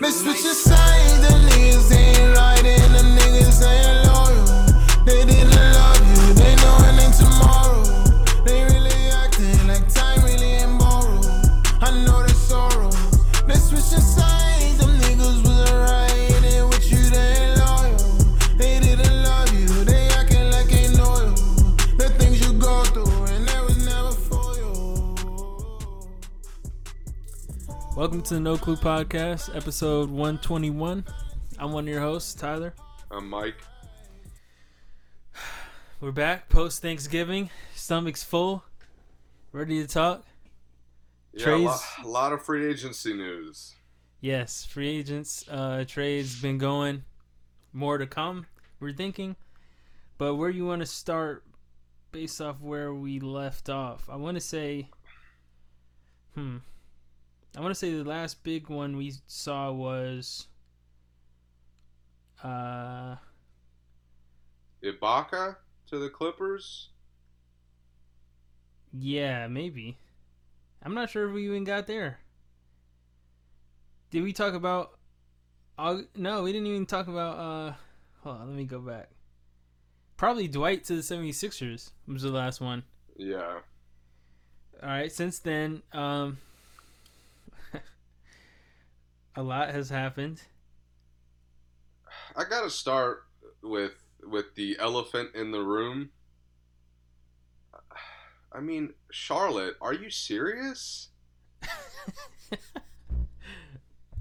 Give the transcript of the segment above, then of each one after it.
Miss what you say, the ain't and Welcome to the No Clue Podcast, episode 121. I'm one of your hosts, Tyler. I'm Mike. We're back post Thanksgiving. Stomach's full. Ready to talk? Yeah, a lot, a lot of free agency news. Yes, free agents, uh, trades been going. More to come, we're thinking. But where you want to start based off where we left off? I want to say, hmm. I want to say the last big one we saw was, uh, Ibaka to the Clippers. Yeah, maybe. I'm not sure if we even got there. Did we talk about? Aug- no, we didn't even talk about. uh Hold on, let me go back. Probably Dwight to the 76ers was the last one. Yeah. All right, since then, um, a lot has happened. I gotta start with with the elephant in the room. I mean, Charlotte, are you serious?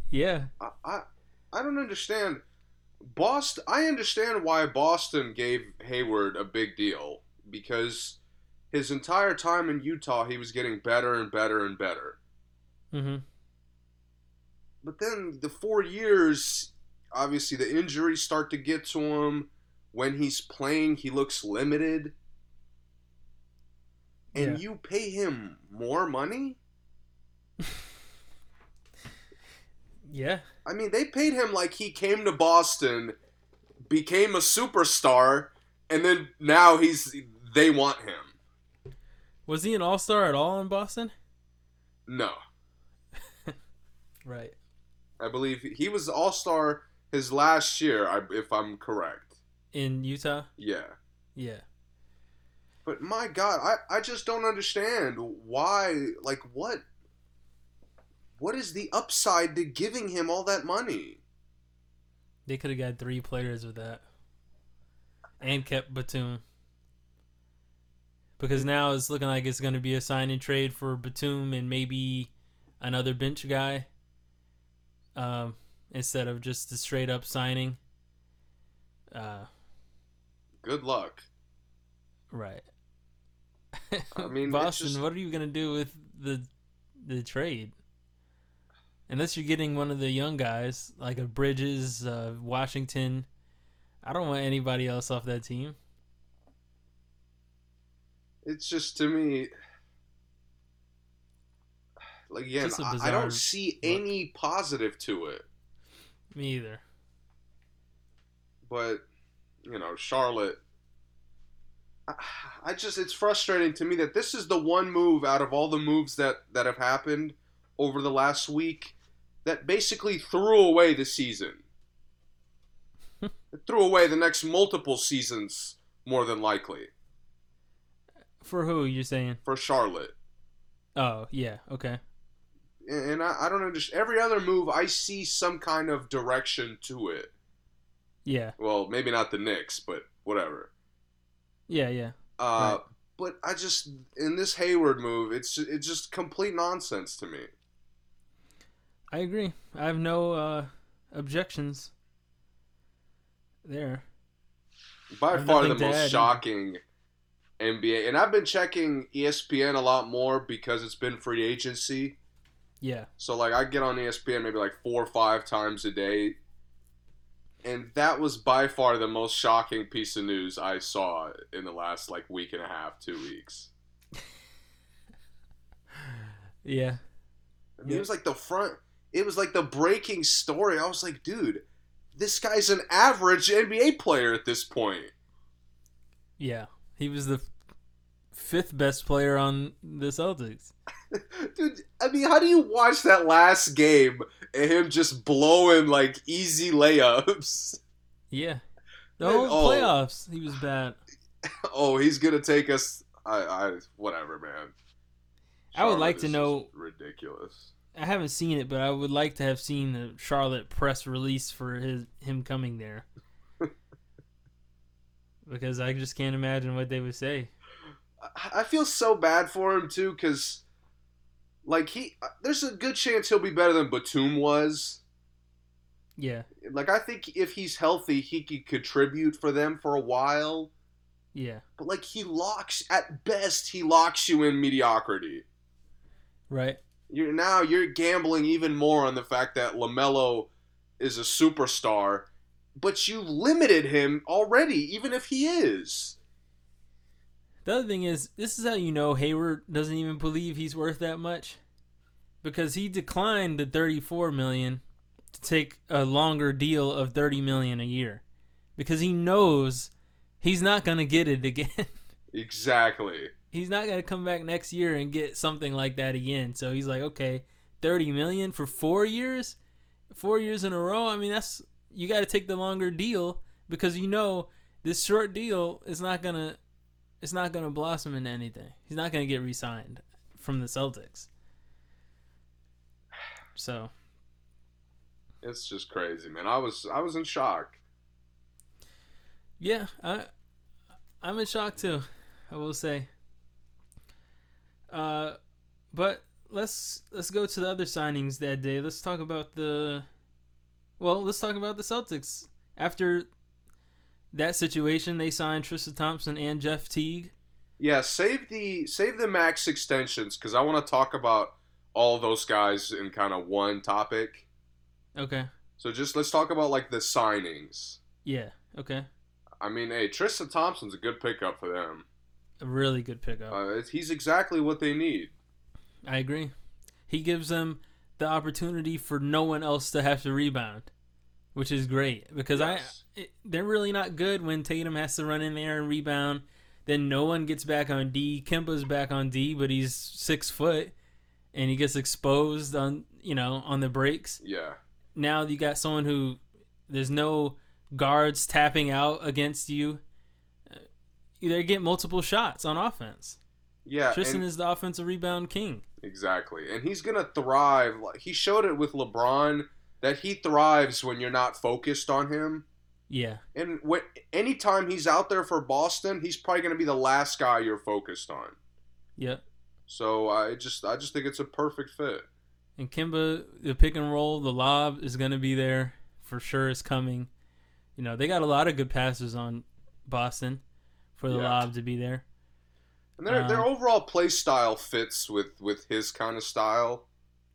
Yeah, I, I I don't understand. Boston. I understand why Boston gave Hayward a big deal because his entire time in Utah, he was getting better and better and better. mm-hmm. But then the four years, obviously the injuries start to get to him. When he's playing, he looks limited. And Yeah. you pay him more money? yeah, I mean, they paid him like he came to Boston, became a superstar, and then now he's they want him. was he an All Star at all in Boston? No. Right. I believe he was all-star his last year, if I'm correct. In Utah. Yeah. Yeah. But my God, I, I just don't understand why. Like, what? What is the upside to giving him all that money? They could have got three players with that, and kept Batum. Because now it's looking like it's going to be a sign and trade for Batum and maybe another bench guy, um, instead of just a straight up signing. Uh, Good luck. right. I mean, Boston. just- What are you going to do with the the trade? Unless you're getting one of the young guys like a Bridges, uh, Washington. I don't want anybody else off that team. It's just to me. Like again, I, I don't see look. any positive to it. Me either. But you know, Charlotte. I, I just it's frustrating to me that this is the one move out of all the moves that that have happened over the last week that basically threw away the season. it threw away the next multiple seasons more than likely For who you saying? for Charlotte. Oh yeah, okay. And I, I don't understand. Every other move, I see some kind of direction to it. Yeah, Well, maybe not the Knicks, but whatever. yeah, yeah. Uh, Right. But I just in this Hayward move, it's it's just complete nonsense to me. I agree. I have no uh, objections there. By far the most shocking NBA, and I've been checking ESPN a lot more because it's been free agency. Yeah, So like I get on ESPN maybe like four or five times a day, and that was by far the most shocking piece of news I saw in the last like week and a half, two weeks. yeah. I mean, it was like the front. It was like the breaking story. I was like, dude, this guy's an average NBA player at this point. Yeah, he was the fifth best player on the Celtics. Dude, I mean, how do you watch that last game and him just blowing like easy layups. Yeah. The whole oh. playoffs, he was bad. Oh, he's gonna take us. I, I whatever, man. I would like Charlotte to know- ridiculous. I haven't seen it, but I would like to have seen the Charlotte press release for his him coming there. because I just can't imagine what they would say. I- I feel so bad for him too, because like he, uh, there's a good chance he'll be better than Batum was. Yeah, Like I think if he's healthy, he could contribute for them for a while. yeah, But like he locks at best, he locks you in mediocrity. right. You're now you're gambling even more on the fact that Lamelo is a superstar, but you've limited him already, even if he is. The other thing is, this is how you know Hayward doesn't even believe he's worth that much, because he declined the thirty-four million to take a longer deal of thirty million a year, because he knows he's not gonna get it again. Exactly. he's not gonna come back next year and get something like that again. So he's like, okay, thirty million for four years, four years in a row. I mean, that's you got to take the longer deal because you know this short deal is not gonna, it's not gonna blossom into anything. He's not gonna get re-signed from the Celtics. So It's just crazy, man. I was I was in shock. yeah, I, I'm in shock too. I will say. Uh, but let's let's go to the other signings that day. Let's talk about the. Well, let's talk about the Celtics. After that situation, they signed Tristan Thompson and Jeff Teague. Yeah, save the save the max extensions because I want to talk about all those guys in kind of one topic. Okay. So just let's talk about like the signings. Yeah. Okay. I mean, hey, Tristan Thompson's a good pickup for them. A really good pickup. Uh, it's, he's exactly what they need. I agree. He gives them the opportunity for no one else to have to rebound, which is great because Yes. I it, they're really not good when Tatum has to run in there and rebound. Then no one gets back on D. Kemba's back on D, but he's six foot and he gets exposed on you know on the breaks. Yeah, Now you got someone who there's no guards tapping out against you. Uh, They get multiple shots on offense. yeah, Tristan is the offensive rebound king. exactly, and he's gonna thrive. He showed it with LeBron that he thrives when you're not focused on him. Yeah. And when anytime he's out there for Boston, he's probably gonna be the last guy you're focused on. Yep. So I just I just think it's a perfect fit. And Kemba, the pick and roll, the lob is going to be there for sure. It's coming. You know, they got a lot of good passes on Boston for the Yeah. lob to be there. And their their Um, overall play style fits with with his kind of style.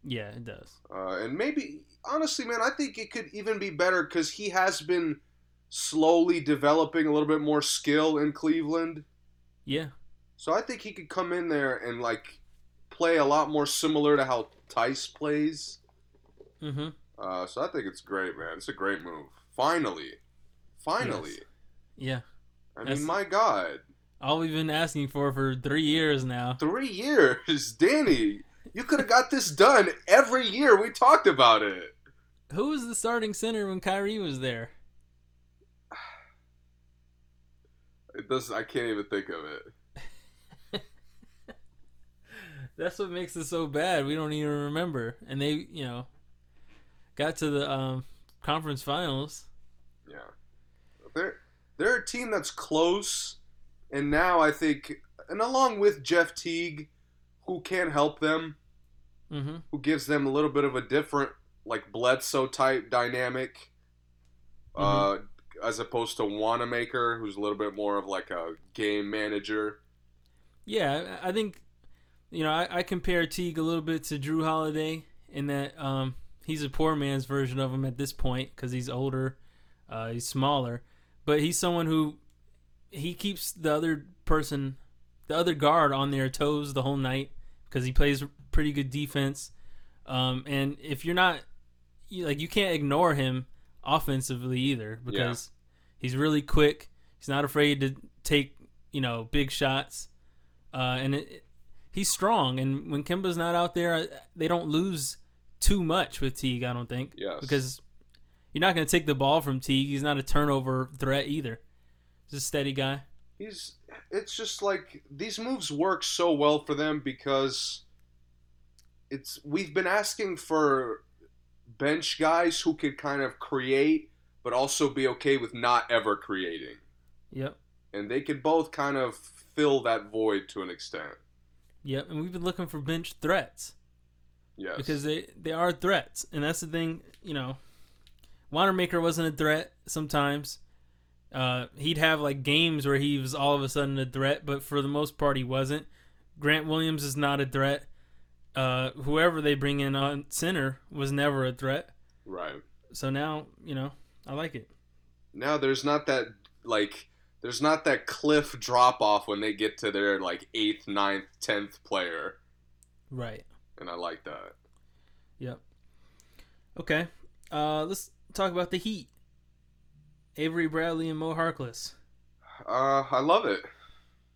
Yeah, it does. Uh, and maybe honestly, man, I think it could even be better because he has been slowly developing a little bit more skill in Cleveland. Yeah, So I think he could come in there and like play a lot more similar to how Theis plays. mm-hmm. Uh, so I think it's great, man. It's a great move. Finally, finally. Yes. yeah. I That's- mean, my God, All we've been asking for for three years now. three years, Danny. You could have got this done every year. We talked about it. Who was the starting center when Kyrie was there? It does. I can't even think of it. That's what makes it so bad. We don't even remember. And they, you know, got to the um, conference finals. Yeah, they're they're a team that's close, and now I think, and along with Jeff Teague, who can help them, Mm-hmm. who gives them a little bit of a different, like Bledsoe type dynamic, uh, as opposed to Wanamaker, who's a little bit more of like a game manager. Yeah, I I think you know I, I compare Teague a little bit to Jrue Holiday in that um, he's a poor man's version of him at this point because he's older, uh, he's smaller, but he's someone who he keeps the other person, the other guard on their toes the whole night because he plays pretty good defense. Um, and if you're not you, like you can't ignore him offensively either because he's really quick. He's not afraid to take you know big shots, uh, and it, he's strong. And when Kemba's not out there, they don't lose too much with Teague. I don't think. Yes. Because you're not going to take the ball from Teague. He's not a turnover threat either. He's a steady guy. he's it's just like these moves work so well for them because it's we've been asking for bench guys who could kind of create but also be okay with not ever creating Yep. and they could both kind of fill that void to an extent Yep. And we've been looking for bench threats. yes because they they are threats, and that's the thing. You know, Wanamaker wasn't a threat sometimes. Uh, he'd have like games where he was all of a sudden a threat, but for the most part he wasn't. Grant Williams is not a threat. Uh, whoever they bring in on center was never a threat. right So now you know I like it. now there's not that like there's not that cliff drop off when they get to their like eighth ninth tenth player Right. and i like that Yep. Okay. Uh, let's talk about the Heat. Avery Bradley and Mo Harkless. uh i love it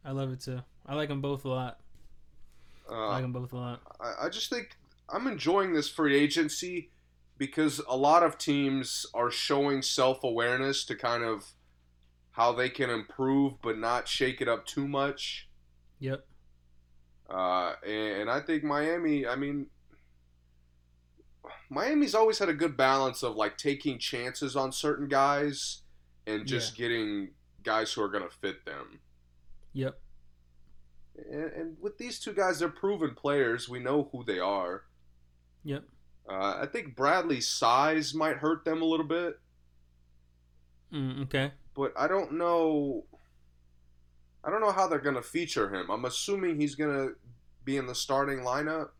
I love it too. I like them both a lot. I uh, like them both a lot. I, I just think I'm enjoying this free agency because a lot of teams are showing self awareness to kind of how they can improve but not shake it up too much. Yep. Uh, and, and I think Miami, I mean, Miami's always had a good balance of like taking chances on certain guys and just getting guys who are going to fit them. Yep. And, and with these two guys, they're proven players. We know who they are. Yep. Uh, I think Bradley's size might hurt them a little bit, Mm, okay. but I don't know. I don't know how they're going to feature him. I'm assuming he's going to be in the starting lineup.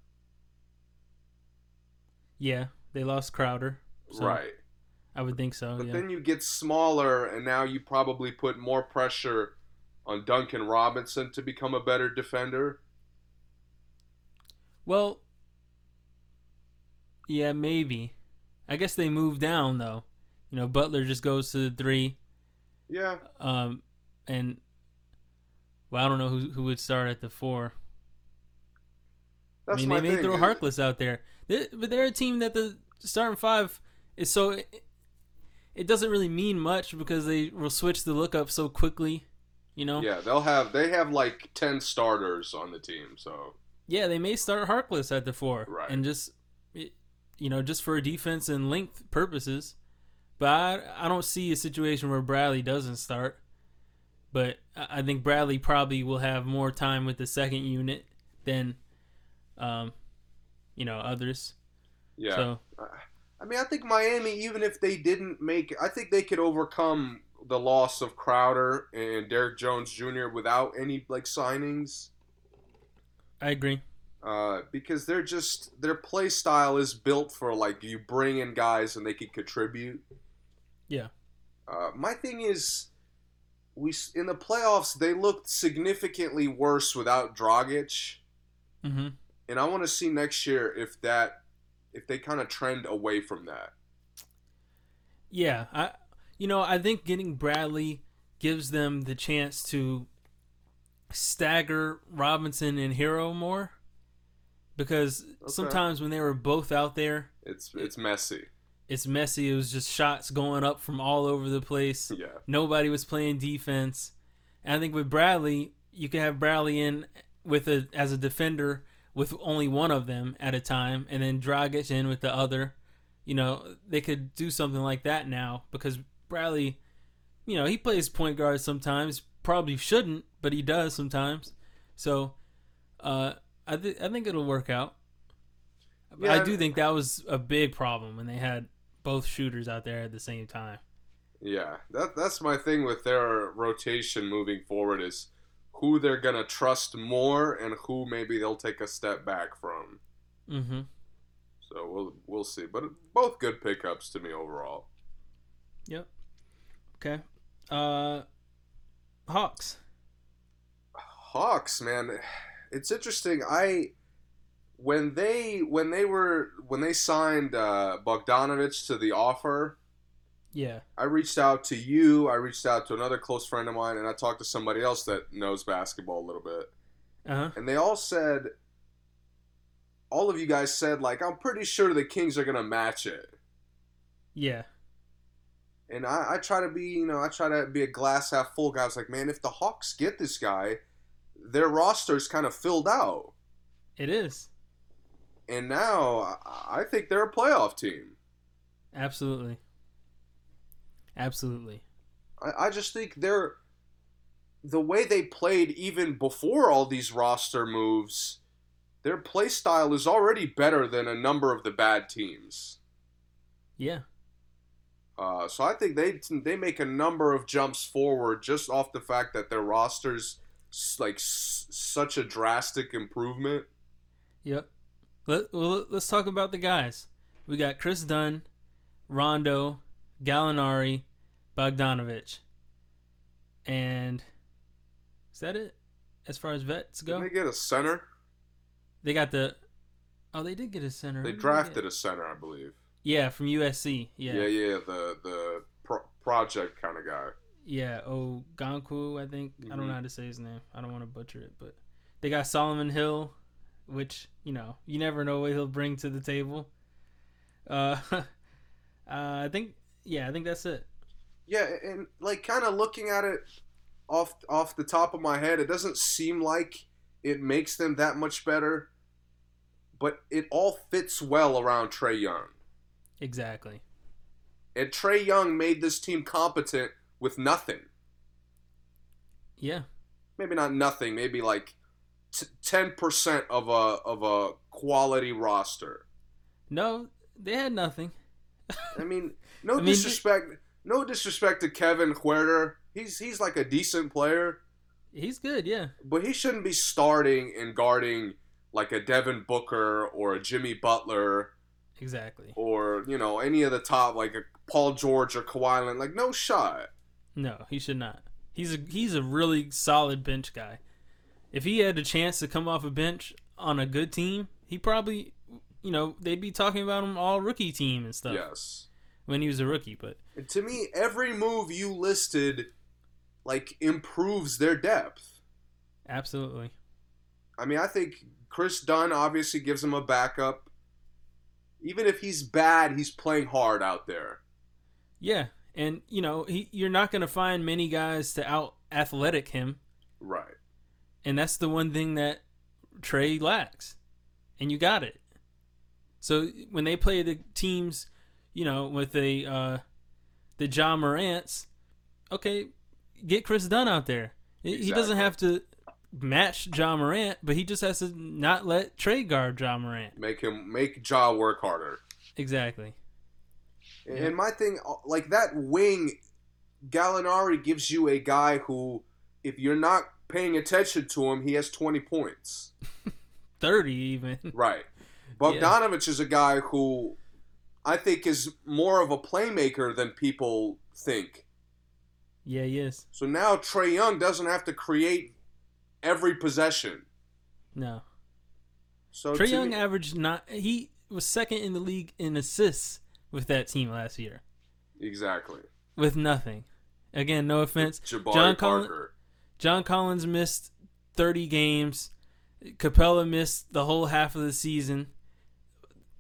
Yeah, they lost Crowder. So right. I would think so. But yeah. then you get smaller, and now you probably put more pressure on Duncan Robinson to become a better defender. well, yeah, maybe. I guess they move down though. You know, Butler just goes to the three. Yeah. Um, and well, I don't know who who would start at the four. That's I mean, my they may thing. throw Harkless out there, They- but they're a team that the starting five is so. It, it doesn't really mean much because they will switch the look up so quickly. You know. Yeah, they'll have they have like ten starters on the team, so Yeah, they may start Harkless at the four, Right. and just you know, just for defense and length purposes. But I, I don't see a situation where Bradley doesn't start. But I I think Bradley probably will have more time with the second unit than, um, you know, others. yeah. So I mean, I think Miami, even if they didn't make, I think they could overcome the loss of Crowder and Derrick Jones Jr. without any like signings, I agree. uh, because they're just their play style is built for like you bring in guys and they can contribute. Yeah. Uh, my thing is, we in the playoffs they looked significantly worse without Dragic, hmm and I want to see next year if that, if they kind of trend away from that. Yeah, I you know, I think getting Bradley gives them the chance to stagger Robinson and Herro more because Okay. sometimes when they were both out there, It's it's messy. it's messy. It was just shots going up from all over the place. Yeah. Nobody was playing defense. And I think with Bradley, you can have Bradley in with a as a defender with only one of them at a time, and then Dragic in with the other. You know, they could do something like that now because Bradley, you know, he plays point guard sometimes. Probably shouldn't, but he does sometimes. So, uh, I th- I think it'll work out. Yeah, I do think that was a big problem when they had both shooters out there at the same time. Yeah, that that's my thing with their rotation moving forward is who they're gonna trust more and who maybe they'll take a step back from. Mm-hmm. So we'll we'll see, but both good pickups to me overall. Okay. Uh, Hawks. Hawks, man, it's interesting. I when they when they were when they signed uh, Bogdanovich to the offer, Yeah. I reached out to you. I reached out to another close friend of mine, and I talked to somebody else that knows basketball a little bit. Uh huh. and they all said all of you guys said like I'm pretty sure the Kings are gonna match it. Yeah. And I, I try to be, you know, I try to be a glass half full guy. I was like, man, if the Hawks get this guy, their roster's kind of filled out. It is. And now I, I think they're a playoff team. Absolutely. Absolutely. I, I just think they're the way they played even before all these roster moves, their play style is already better than a number of the bad teams. Yeah. Uh, so I think they they make a number of jumps forward just off the fact that their rosters like s- such a drastic improvement. Yep. Let, well, let's talk about the guys. We got Kris Dunn, Rondo, Gallinari, Bogdanovich. And is that it? As far as vets go? Did they get a center? They got the Oh, they did get a center. They Who drafted get? a center, I believe. Yeah, from USC. Yeah. Yeah, yeah, the the pro- project kind of guy. Yeah, oh Gonku, I think. I don't Mhm. know how to say his name. I don't want to butcher it, but they got Solomon Hill, which you know you never know what he'll bring to the table. Uh, uh I think yeah, I think that's it. Yeah, and like kind of looking at it off off the top of my head, it doesn't seem like it makes them that much better, but it all fits well around Trae Young. Exactly. And Trae Young made this team competent with nothing. Yeah, Maybe not nothing, maybe like ten percent of a of a quality roster. no, they had nothing. I mean, no I mean, disrespect, no disrespect to Kevin Huerter. He's he's like a decent player. He's good. Yeah, But he shouldn't be starting and guarding like a Devin Booker or a Jimmy Butler exactly. or, you know, any of the top, like a Paul George or Kawhi Leonard. Like, no shot. No, he should not. He's a he's a really solid bench guy. If he had a chance to come off a bench on a good team, he probably, you know, they'd be talking about him all rookie team and stuff Yes. when he was a rookie. But And to me, every move you listed, like, improves their depth. absolutely, I mean, I think Kris Dunn obviously gives him a backup. Even if he's bad, he's playing hard out there. yeah, and you know, he you're not gonna find many guys to out athletic him, Right. and that's the one thing that Trae lacks, and you got it. So when they play the teams, you know, with the uh, the John Morants, okay, get Kris Dunn out there. He- He doesn't have to match John Morant, but he just has to not let Trae guard John Morant. Make him, make Ja work harder. Exactly. Yeah. And my thing, like that wing, Gallinari gives you a guy who, if you're not paying attention to him, he has 20 points. Thirty even. Right. Bogdanovich is a guy who I think is more of a playmaker than people think. yeah, he is. So now Trae Young doesn't have to create every possession. No. So Trae Young me- averaged not. He was second in the league in assists with that team last year. exactly. with nothing. Again, no offense. Jabari John. John Collins missed 30 games. Capela missed the whole half of the season.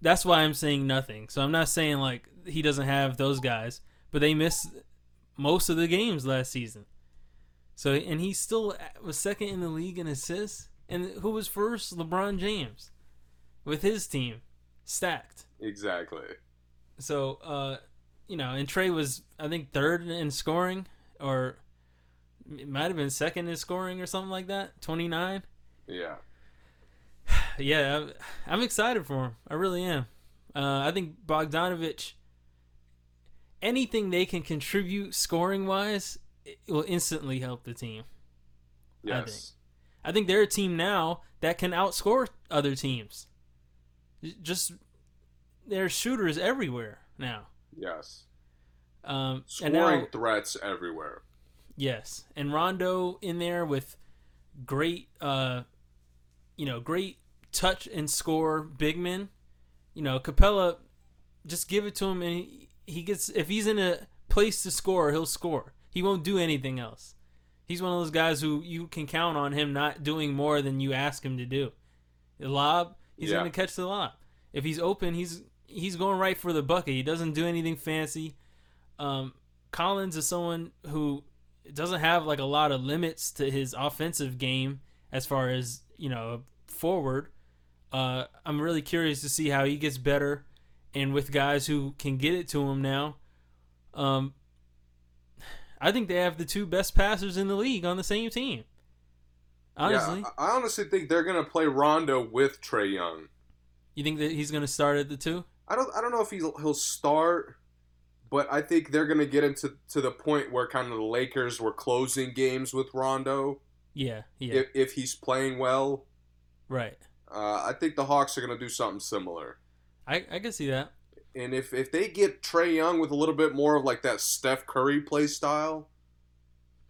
That's why I'm saying nothing. So I'm not saying like he doesn't have those guys, but they missed most of the games last season. So and he still was second in the league in assists. And who was first? LeBron James with his team stacked. Exactly. So, uh, you know, and Trae was, I think, third in scoring, or it might have been second in scoring or something like that. 29. Yeah. Yeah, I'm, I'm excited for him. I really am. Uh, I think Bogdanovich, anything they can contribute scoring wise, it will instantly help the team. I Yes. I think they're a team now that can outscore other teams. Just, there's shooters everywhere now. Yes. Um, Scoring now, threats everywhere. Yes, and Rondo in there with great, uh, you know, great touch and score big men. You know, Capela, just give it to him, and he, he gets. If he's in a place to score, he'll score. He won't do anything else. He's one of those guys who you can count on him not doing more than you ask him to do. The lob, He's Yeah. gonna catch the lob. If he's open, he's he's going right for the bucket. He doesn't do anything fancy. Um, Collins is someone who doesn't have like a lot of limits to his offensive game as far as you know forward. Uh, I'm really curious to see how he gets better, and with guys who can get it to him now. Um, I think they have the two best passers in the league on the same team. Honestly, Yeah, I honestly think they're gonna play Rondo with Trae Young. you think that he's going to start at the two? I don't I don't know if he'll he'll start, but I think they're gonna get into to the point where kind of the Lakers were closing games with Rondo Yeah, yeah, if if he's playing well. right. Uh, I think the Hawks are gonna do something similar. I I can see that. And if if they get Trae Young with a little bit more of like that Steph Curry play style,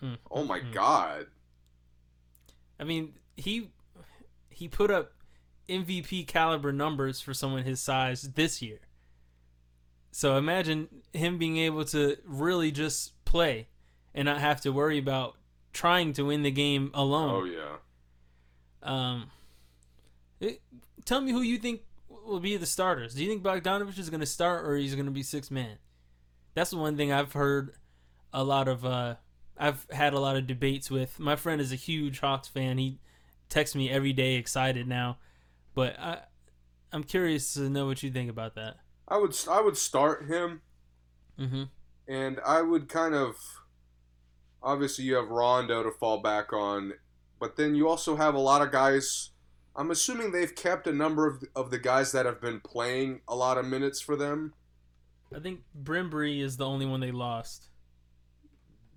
Mm, oh my mm. god. I mean, he he put up MVP caliber numbers for someone his size this year. So imagine him being able to really just play and not have to worry about trying to win the game alone. Oh yeah. Um, it- tell me who you think will be the starters. Do you think Bogdanovich is going to start or he's going to be six man? That's the one thing I've heard a lot of. Uh, I've had a lot of debates with. My friend is a huge Hawks fan. He texts me every day, excited now. But I, I'm curious to know what you think about that. I would I would start him Mm-hmm. and I would kind of obviously you have Rondo to fall back on, but then you also have a lot of guys. I'm assuming they've kept a number of of the guys that have been playing a lot of minutes for them. I think Brimbury is the only one they lost.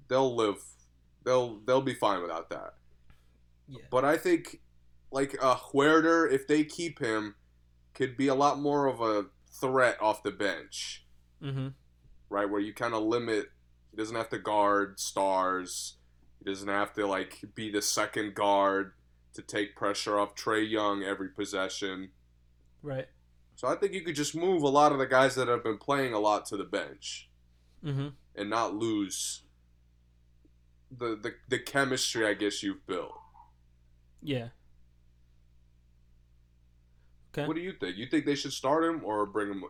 They'll live. They'll they'll be fine without that. Yeah. But I think like uh, Huerter, if they keep him, could be a lot more of a threat off the bench. Mm-hmm. right? Where you kind of limit. He doesn't have to guard stars. He doesn't have to like be the second guard to take pressure off Trae Young every possession. Right. So I think you could just move a lot of the guys that have been playing a lot to the bench Mm-hmm. and not lose the the, the chemistry I guess you've built. Yeah. Okay. What do you think? You think they should start him or bring him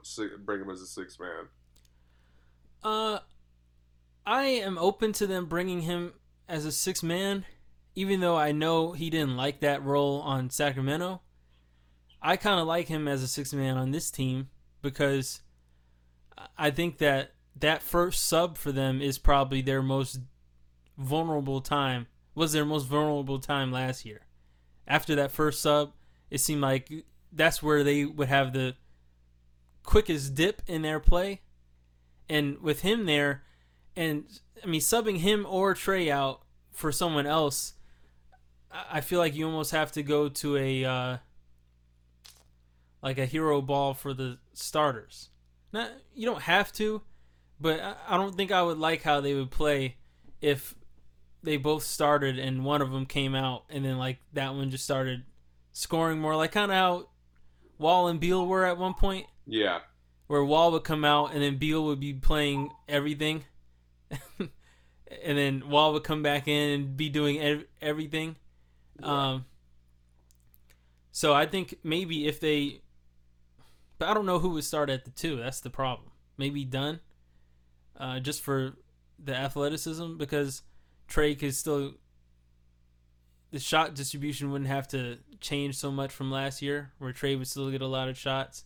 bring him as a six man? Uh, I am open to them bringing him as a six man, even though I know he didn't like that role on Sacramento. I kind of like him as a six man on this team because I think that that first sub for them is probably their most vulnerable time. Was their most vulnerable time last year. After that first sub, it seemed like that's where they would have the quickest dip in their play and with him there, and I mean subbing him or Trae out for someone else, I feel like you almost have to go to a uh, like a hero ball for the starters. Not you don't have to, but I, I don't think I would like how they would play if they both started and one of them came out and then like that one just started scoring more, like kind of how Wall and Beal were at one point Yeah, where Wall would come out and then Beal would be playing everything, and then Wall would come back in and be doing ev- everything. Um, so I think maybe if they, but I don't know who would start at the two. That's the problem. Maybe Dunn, uh, just for the athleticism because Trae could still. The shot distribution wouldn't have to change so much from last year, where Trae would still get a lot of shots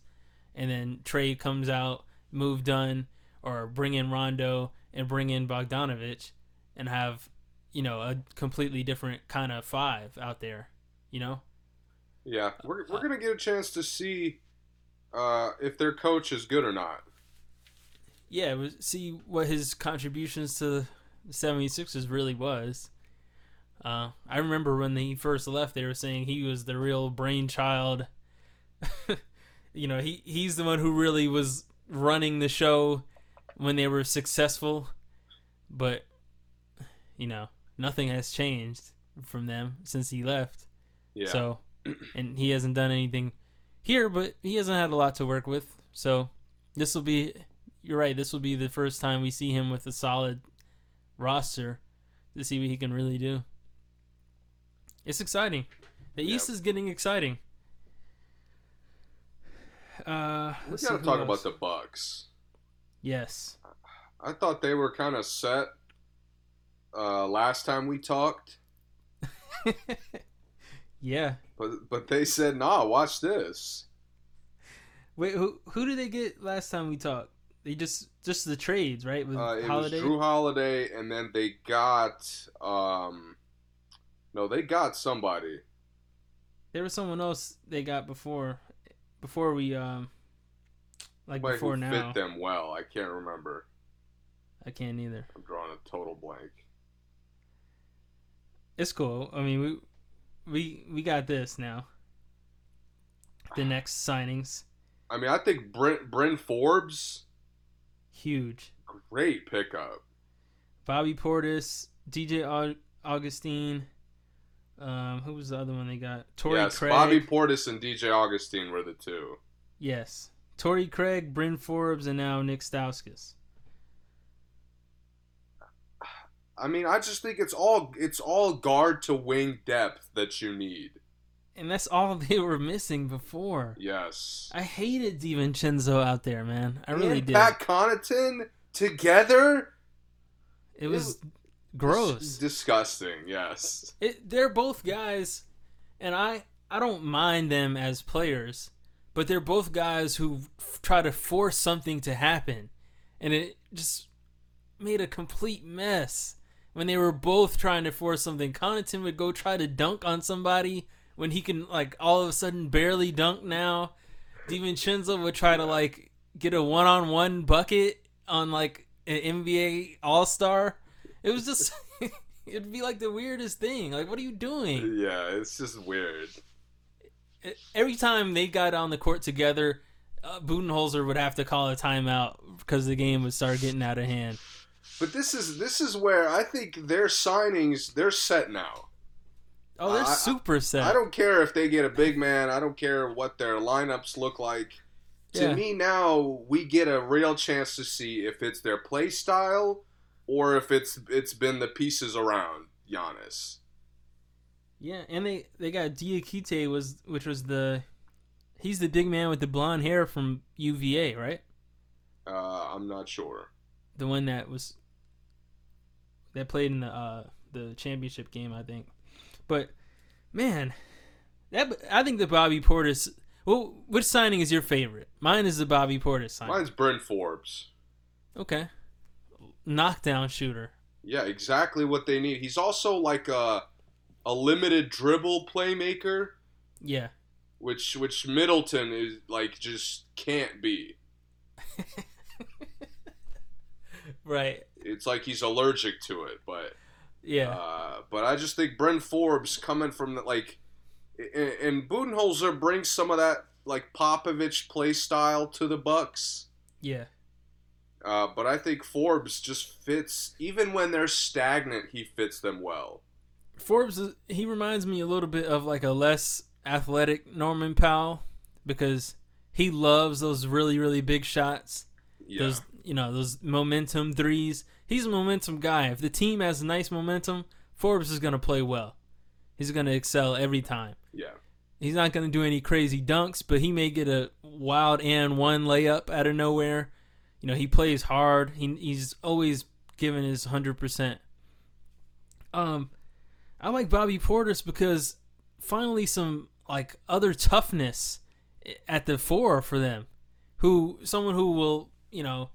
and then Trae comes out, move Dunn, or bring in Rondo and bring in Bogdanovich and have, you know, a completely different kind of five out there, you know? yeah. We're we're gonna get a chance to see uh, if their coach is good or not. Yeah, was, see what his contributions to the 76ers really was. Uh, I remember when he first left, they were saying he was the real brainchild. you know, he he's the one who really was running the show when they were successful. But you know, nothing has changed from them since he left. Yeah. So, and he hasn't done anything here, but he hasn't had a lot to work with. So, this will be, you're right, this will be the first time we see him with a solid roster to see what he can really do. It's exciting. The Yeah. East is getting exciting. Uh, We let's gotta talk about the Bucks. Yes. I thought they were kind of set uh, last time we talked, yeah. but but they said, "Nah, watch this." Wait, who who did they get last time we talked? They just just the trades, right? With Uh, it Holiday. was Jrue Holiday, and then they got um, no, they got somebody. There was someone else they got before, before we um, like Somebody before now. fit them well. I can't remember. I can't either. I'm drawing a total blank. It's cool. I mean, we we we got this now. The next signings, I mean, I think Brent Bryn Forbes, huge. great pickup. Bobby Portis, DJ Augustin. Um, who was the other one they got? Torrey yes, Craig. Bobby Portis and DJ Augustin were the two. Yes. Torrey Craig, Bryn Forbes, and now Nik Stauskas. I mean, I just think it's all it's all guard to wing depth that you need. And that's all they were missing before. Yes. I hated DiVincenzo out there, man. I really and did. Pat Connaughton together. it was gross. disgusting. Yes. It, they're both guys, and I I don't mind them as players, but they're both guys who f- try to force something to happen, and it just made a complete mess when they were both trying to force something. Connaughton would go try to dunk on somebody when he can like all of a sudden barely dunk now. DiVincenzo would try to like get a one-on-one bucket on like an NBA All-Star. It was just it'd be like the weirdest thing. Like what are you doing? Yeah, it's just weird. Every time they got on the court together, uh, Budenholzer would have to call a timeout because the game would start getting out of hand. But this is this is where I think their signings they're set now. Oh, they're I- super set. I don't care if they get a big man. I don't care what their lineups look like. To Yeah. me now, we get a real chance to see if it's their play style or if it's it's been the pieces around Giannis. Yeah, and they they got Diakite was which was the he's the big man with the blonde hair from UVA, right? Uh, I'm not sure. The one that was that played in the uh the championship game, I think. But man, that I think the Bobby Portis. Well, which signing is your favorite? Mine is the Bobby Portis signing. Mine's Bryn Forbes. Okay, knockdown shooter. Yeah, exactly what they need. He's also like a a limited dribble playmaker, Yeah, which which Middleton is like just can't be. right. It's like he's allergic to it, but Yeah, Uh, but I just think Bryn Forbes coming from the, like, and, and Budenholzer brings some of that like Popovich play style to the Bucks. yeah. Uh, but I think Forbes just fits even when they're stagnant. He fits them well. Forbes, he reminds me a little bit of like a less athletic Norman Powell because he loves those really really big shots. Yeah, Those you know those momentum threes. He's a momentum guy. If the team has nice momentum, Forbes is gonna play well. He's gonna excel every time. yeah, He's not gonna do any crazy dunks, but he may get a wild and one layup out of nowhere. You know, he plays hard. He he's always giving his hundred percent. Um, I like Bobby Portis because finally some like other toughness at the four for them. Who someone who will you know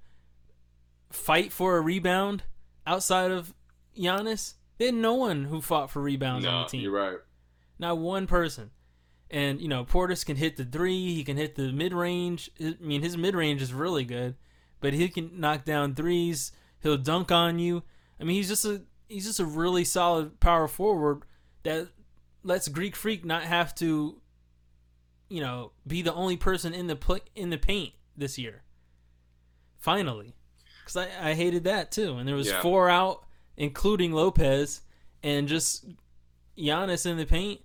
fight for a rebound outside of Giannis. Had no one who fought for rebounds on the team. you're right. Not one person. And you know, Portis can hit the three. He can hit the mid range. I mean, his mid range is really good, but he can knock down threes. He'll dunk on you. I mean, he's just a he's just a really solid power forward that lets Greek Freak not have to, you know, be the only person in the pl- in the paint this year. Finally, because I, I hated that too. And there was Yeah. four out, including Lopez, and just Giannis in the paint.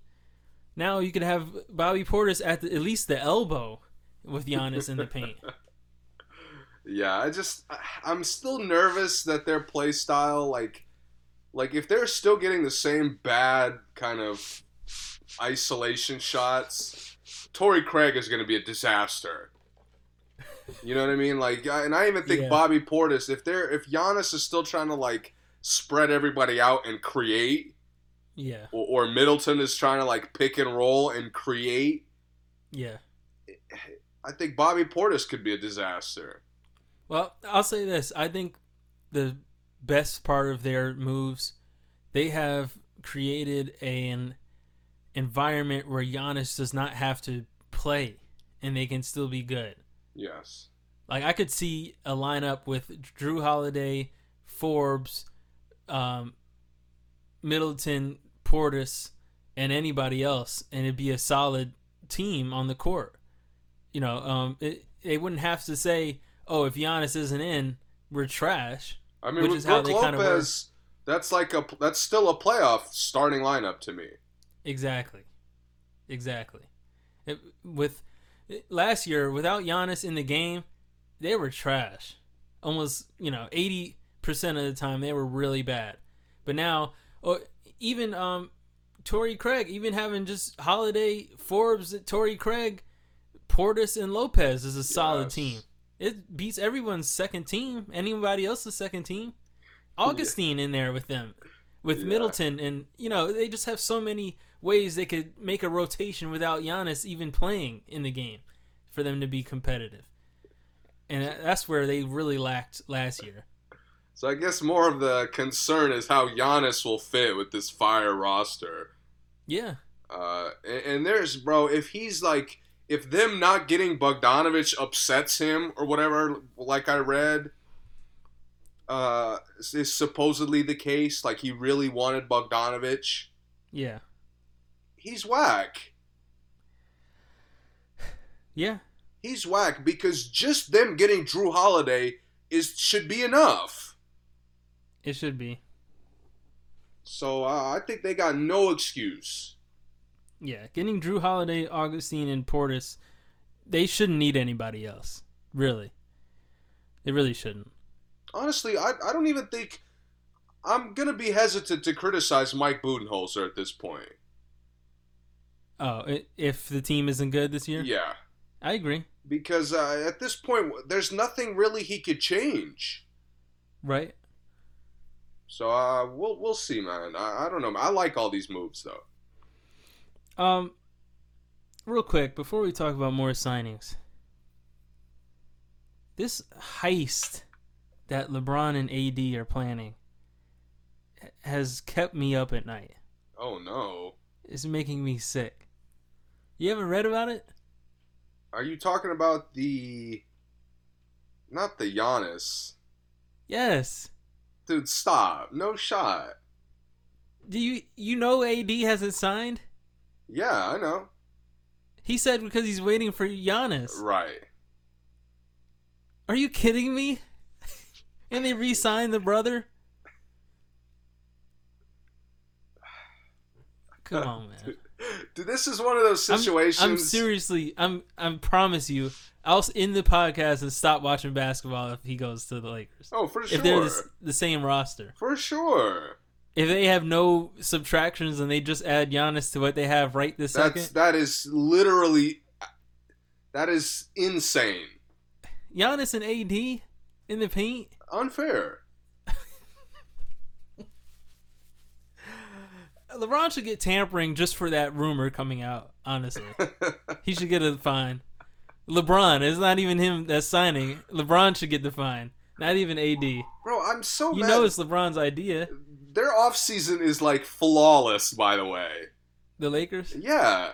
Now you could have Bobby Portis at the, at least the elbow with Giannis in the paint. Yeah, I just I'm still nervous that their play style like like if they're still getting the same bad kind of isolation shots, Torrey Craig is going to be a disaster. You know what I mean? Like, and I even think Yeah. Bobby Portis, if they're if Giannis is still trying to like spread everybody out and create, Yeah, or, or Middleton is trying to like pick and roll and create, yeah. I think Bobby Portis could be a disaster. Well, I'll say this. I think the best part of their moves, they have created an environment where Giannis does not have to play and they can still be good. Yes. Like I could see a lineup with Jrue Holiday, Forbes, um, Middleton, Portis, and anybody else, and it'd be a solid team on the court. You know, um, it, they wouldn't have to say, "Oh, if Giannis isn't in, we're trash." I mean, Which with is how Brook they kinda were. Lopez, that's like a that's still a playoff starting lineup to me. Exactly, exactly. It, with last year, without Giannis in the game, they were trash. Almost, you know, eighty percent of the time they were really bad. But now, oh, even um, Torrey Craig, even having just Holiday, Forbes, Torrey Craig, Portis, and Lopez is a solid Yes. team. It beats everyone's second team. Anybody else's second team. Augustin in there with them, with Yeah. Middleton, and you know they just have so many ways they could make a rotation without Giannis even playing in the game for them to be competitive. And that's where they really lacked last year. So I guess more of the concern is how Giannis will fit with this fire roster. Yeah, Uh, and, and there's bro, if he's like, if them not getting Bogdanovich upsets him or whatever, like I read, uh, is supposedly the case. Like he really wanted Bogdanovich. yeah, He's whack. yeah, He's whack because just them getting Jrue Holiday is should be enough. it should be. So uh, I think they got no excuse. Yeah, getting Jrue Holiday, Augustin, and Portis, they shouldn't need anybody else. Really, they really shouldn't. Honestly, I, I don't even think I'm gonna be hesitant to criticize Mike Budenholzer at this point. Oh, if the team isn't good this year, Yeah, I agree. because uh, at this point, there's nothing really he could change. Right? So uh, we'll we'll see, man. I, I don't know. I like all these moves though. Um, real quick before we talk about more signings, this heist that LeBron and AD are planning has kept me up at night. Oh no, It's making me sick. You haven't read about it? are you talking about the? Not the Giannis, Yes. dude. Stop. No shot. Do you you know AD hasn't signed? Yeah, I know. He said because he's waiting for Giannis. Right. Are you kidding me? and they re-signed the brother? Come on, man. Dude, this is one of those I'm- situations. I'm, seriously. I'm. I promise you. I'll end the podcast and stop watching basketball if he goes to the Lakers. Oh, for sure. If they're the, the same roster. For sure. If they have no subtractions and they just add Giannis to what they have right this That's second, that is literally that is insane. Giannis and AD in the paint. Unfair. LeBron should get tampering just for that rumor coming out. Honestly, he should get a fine. LeBron, it's not even him that's signing. LeBron should get the fine, not even AD. Bro, I'm so You mad. know it's LeBron's idea. Their off season is like flawless, by the way. The Lakers. Yeah.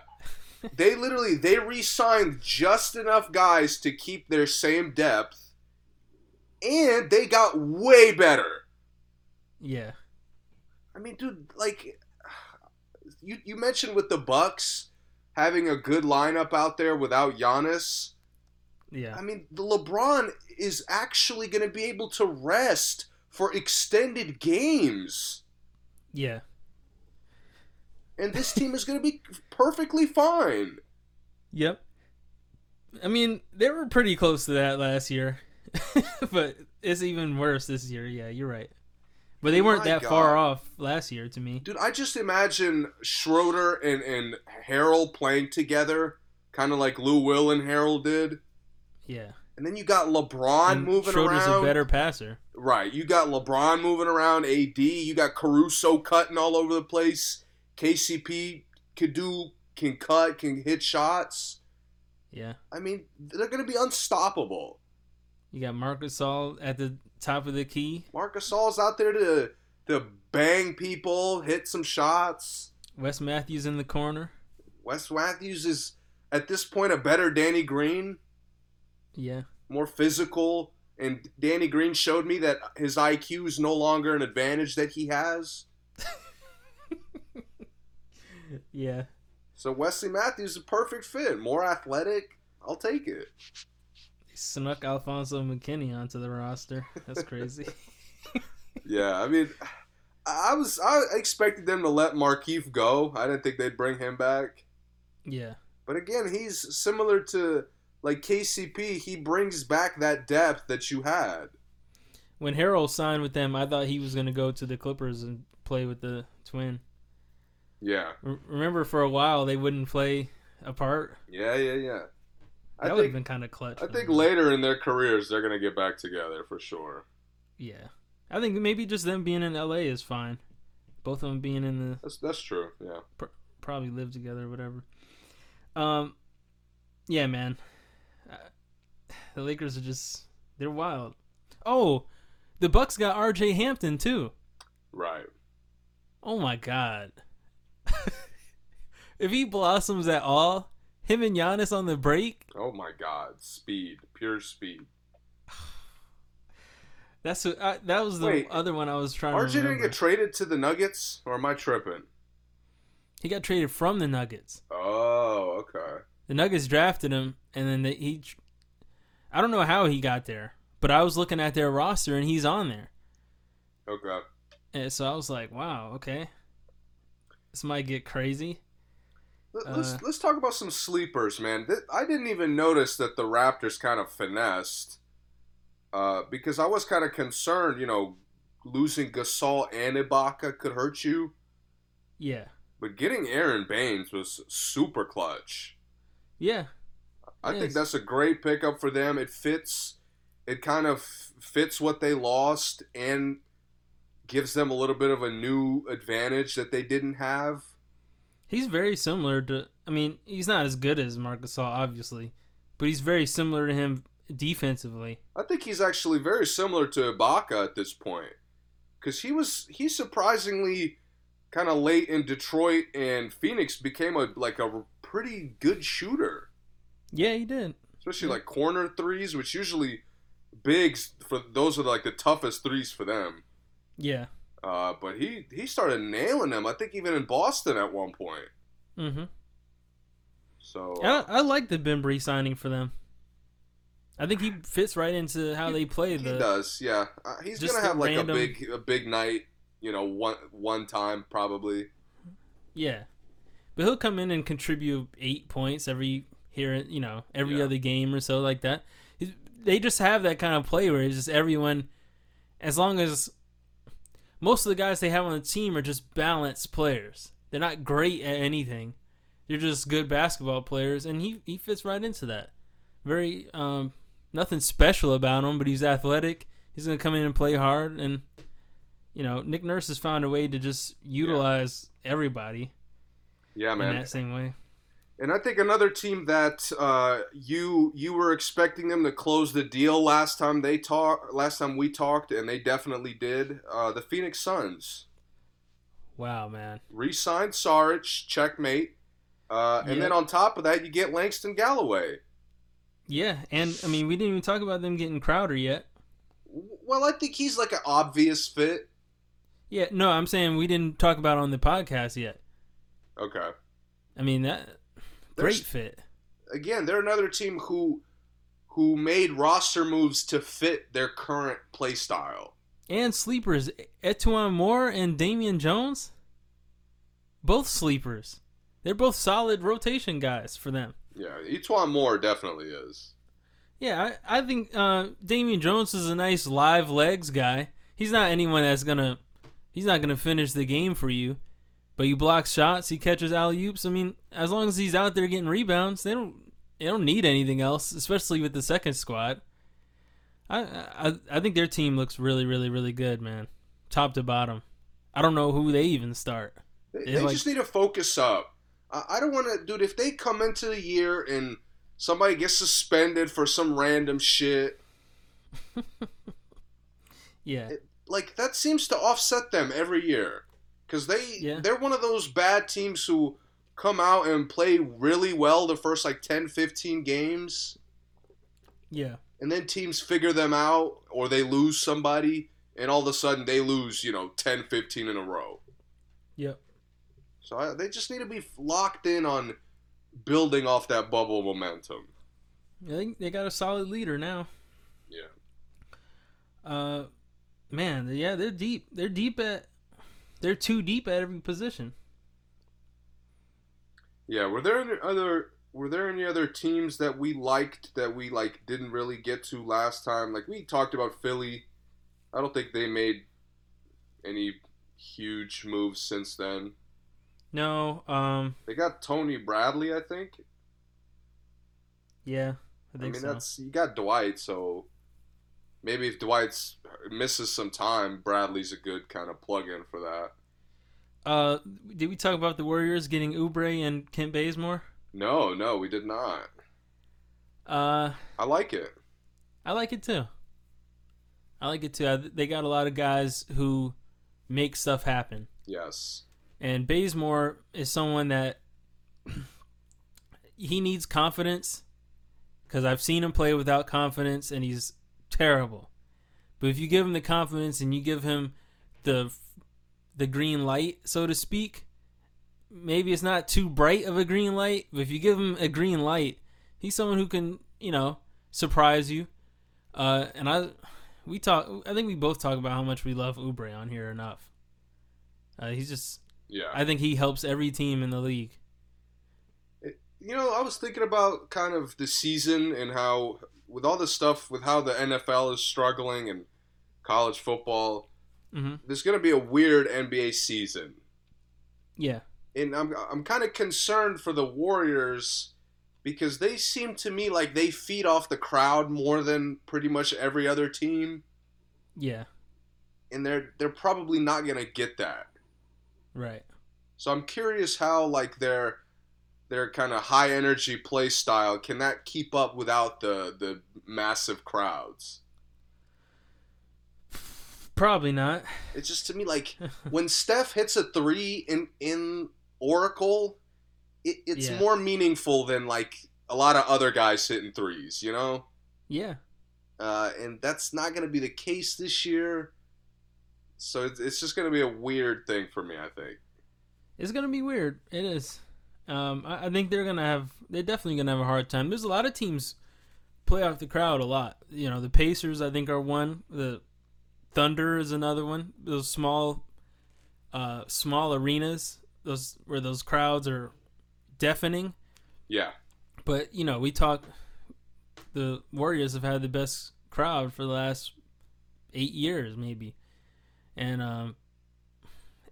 they literally they re-signed just enough guys to keep their same depth, and they got way better. Yeah, I mean, dude, like you you mentioned with the Bucks having a good lineup out there without Giannis. yeah, I mean, the LeBron is actually going to be able to rest for extended games, yeah. and this team is going to be perfectly fine. Yep. I mean, they were pretty close to that last year, but it's even worse this year. Yeah, you're right. But they weren't oh My that God. far off last year to me. Dude, I just imagine Schroeder and, and Harrell playing together, kind of like Lou Will and Harrell did. Yeah, And then you got LeBron And moving Schroeder's around. a better passer. Right. You got LeBron moving around, AD. You got Caruso cutting all over the place. KCP could do, can cut, can hit shots. Yeah. I mean, they're going to be unstoppable. You got Marc Gasol at the top of the key. Marcus Gasol's out there to to bang people, hit some shots. Wes Matthews in the corner. Wes Matthews is at this point a better Danny Green, Yeah. more physical. And Danny Green showed me that his IQ is no longer an advantage that he has. Yeah. So Wesley Matthews is a perfect fit. More athletic. I'll take it. They snuck Alfonzo McKinnie onto the roster. That's crazy. Yeah, I mean, I was I expected them to let Markeith go. I didn't think they'd bring him back. yeah. But again, he's similar to like KCP. He brings back that depth that you had. When Harrell signed with them, I thought he was going to go to the Clippers and play with the twin. Yeah, remember, for a while they wouldn't play apart. yeah, yeah, yeah. I That would have been kind of clutch. I think them. later in their careers they're gonna get back together for sure. Yeah, I think maybe just them being in LA is fine. Both of them being in the That's that's true. Yeah. probably live together or whatever. Um, yeah, man. Uh, the Lakers are just they're wild. Oh, the Bucks got R.J. Hampton too. Right. Oh my god. if he blossoms at all, him and Giannis on the break, Oh my God. Speed. Pure speed. that's what, I, that was the Wait, other one I was trying RJ to didn't remember. get traded to the Nuggets, or am I tripping? he got traded from the Nuggets. Oh, okay. The Nuggets drafted him, and then they, he. I don't know how he got there, but I was looking at their roster and he's on there, Okay. and so I was like, "Wow, okay, this might get crazy." Let- Let's Uh, let's talk about some sleepers, man. I didn't even notice that the Raptors kind of finessed, uh, because I was kind of concerned. You know, losing Gasol and Ibaka could hurt you, Yeah, but getting Aron Baynes was super clutch. yeah, I Yes. think that's a great pickup for them. It fits. It kind of fits what they lost and gives them a little bit of a new advantage that they didn't have. He's very similar to. I mean, he's not as good as Marcus Gasol, obviously, but he's very similar to him defensively. I think he's actually very similar to Ibaka at this point, because he was he surprisingly kind of late in Detroit and Phoenix became a like a pretty good shooter, Yeah, he did. especially like corner threes, which usually bigs for those are like the toughest threes for them. Yeah. Uh, but he he started nailing them. I think even in Boston at one point. Mm-hmm. So I, I like the Bembry signing for them. I think he fits right into how they play he does, yeah. Uh, he's gonna have like random- a big a big night, you know, one one time probably. Yeah, but he'll come in and contribute eight points every here, you know, every Yeah. other game or so like that. They just have that kind of play where it's just everyone, as long as most of the guys they have on the team are just balanced players. They're not great at anything. They're just good basketball players, and he he fits right into that. Very um, nothing special about him, but he's athletic. He's gonna come in and play hard, and you know Nick Nurse has found a way to just utilize everybody Yeah, man. in that same way. And I think another team that uh, you you were expecting them to close the deal last time they talk last time we talked, and they definitely did. Uh, the Phoenix Suns Wow, man. re-signed Saric, checkmate, uh, and Yeah. then on top of that, you get Langston Galloway. Yeah, and I mean we didn't even talk about them getting Crowder yet. Well, I think he's like an obvious fit. Yeah, no, I'm saying we didn't talk about it on the podcast yet. Okay. I mean that great fit. Again, they're another team who who made roster moves to fit their current play style. And sleepers, E'Twaun Moore and Damian Jones, both sleepers. They're both solid rotation guys for them. Yeah, E'Twaun Moore definitely is. Yeah, I, I think uh, Damian Jones is a nice live legs guy. He's not anyone that's gonna, he's not gonna finish the game for you, but he blocks shots, he catches alley oops. I mean, as long as he's out there getting rebounds, they don't, they don't need anything else, especially with the second squad. I I I think their team looks really, really, really good, man, top to bottom. I don't know who they even start. They, they like- just need to focus up. I, I don't want to, dude. If they come into the year and somebody gets suspended for some random shit, Yeah, like that seems to offset them every year because they Yeah. they're one of those bad teams who come out and play really well the first like 10 15 games yeah, and then teams figure them out or they lose somebody and all of a sudden they lose you know 10 15 in a row yep. so I, they just need to be locked in on building off that bubble momentum I think they got a solid leader now. yeah Uh, man, yeah, they're deep. They're deep at. They're too deep at every position. yeah were there any other were there any other teams that we liked that we like didn't really get to last time like we talked about philly i don't think they made any huge moves since then No, um, they got tony bradley i think yeah, I I, mean, so. that's you got Dwight, so maybe if Dwight's misses some time, Bradley's a good kind of plug-in for that. Uh, did we talk about the Warriors getting Oubre and Kent Bazemore? No, no, we did not. Uh, I like it. I like it too. I like it too. I, they got a lot of guys who make stuff happen, Yes. and Bazemore is someone that he needs confidence because I've seen him play without confidence, and he's terrible. But if you give him the confidence and you give him the the green light, so to speak, maybe it's not too bright of a green light, but if you give him a green light, he's someone who can, you know, surprise you. Uh, and I, we talk. I think we both talk about how much we love Oubre on here enough. Uh, he's just. Yeah. I think he helps every team in the league. you know, I was thinking about kind of the season and how, with all this stuff, with how the NFL is struggling and college football, hmm there's going to be a weird NBA season. Yeah. and I'm I'm kind of concerned for the Warriors because they seem to me like they feed off the crowd more than pretty much every other team, Yeah. and they're they're probably not gonna get that. Right. So I'm curious how like their their kind of high energy play style can that keep up without the the massive crowds. Probably not. It's just to me like when Steph hits a three in in Oracle, it, it's Yeah. more meaningful than like a lot of other guys hitting threes, you know. Yeah. uh, and that's not going to be the case this year. So it's, it's just going to be a weird thing for me, I think. It's gonna be weird. It is. Um, I, I think they're gonna have. They're definitely gonna have a hard time. There's a lot of teams play off the crowd a lot. You know, the Pacers I think are one. The Thunder is another one. Those small, uh, small arenas. Those where those crowds are deafening. Yeah, But you know, we talk. The Warriors have had the best crowd for the last eight years, maybe, and um,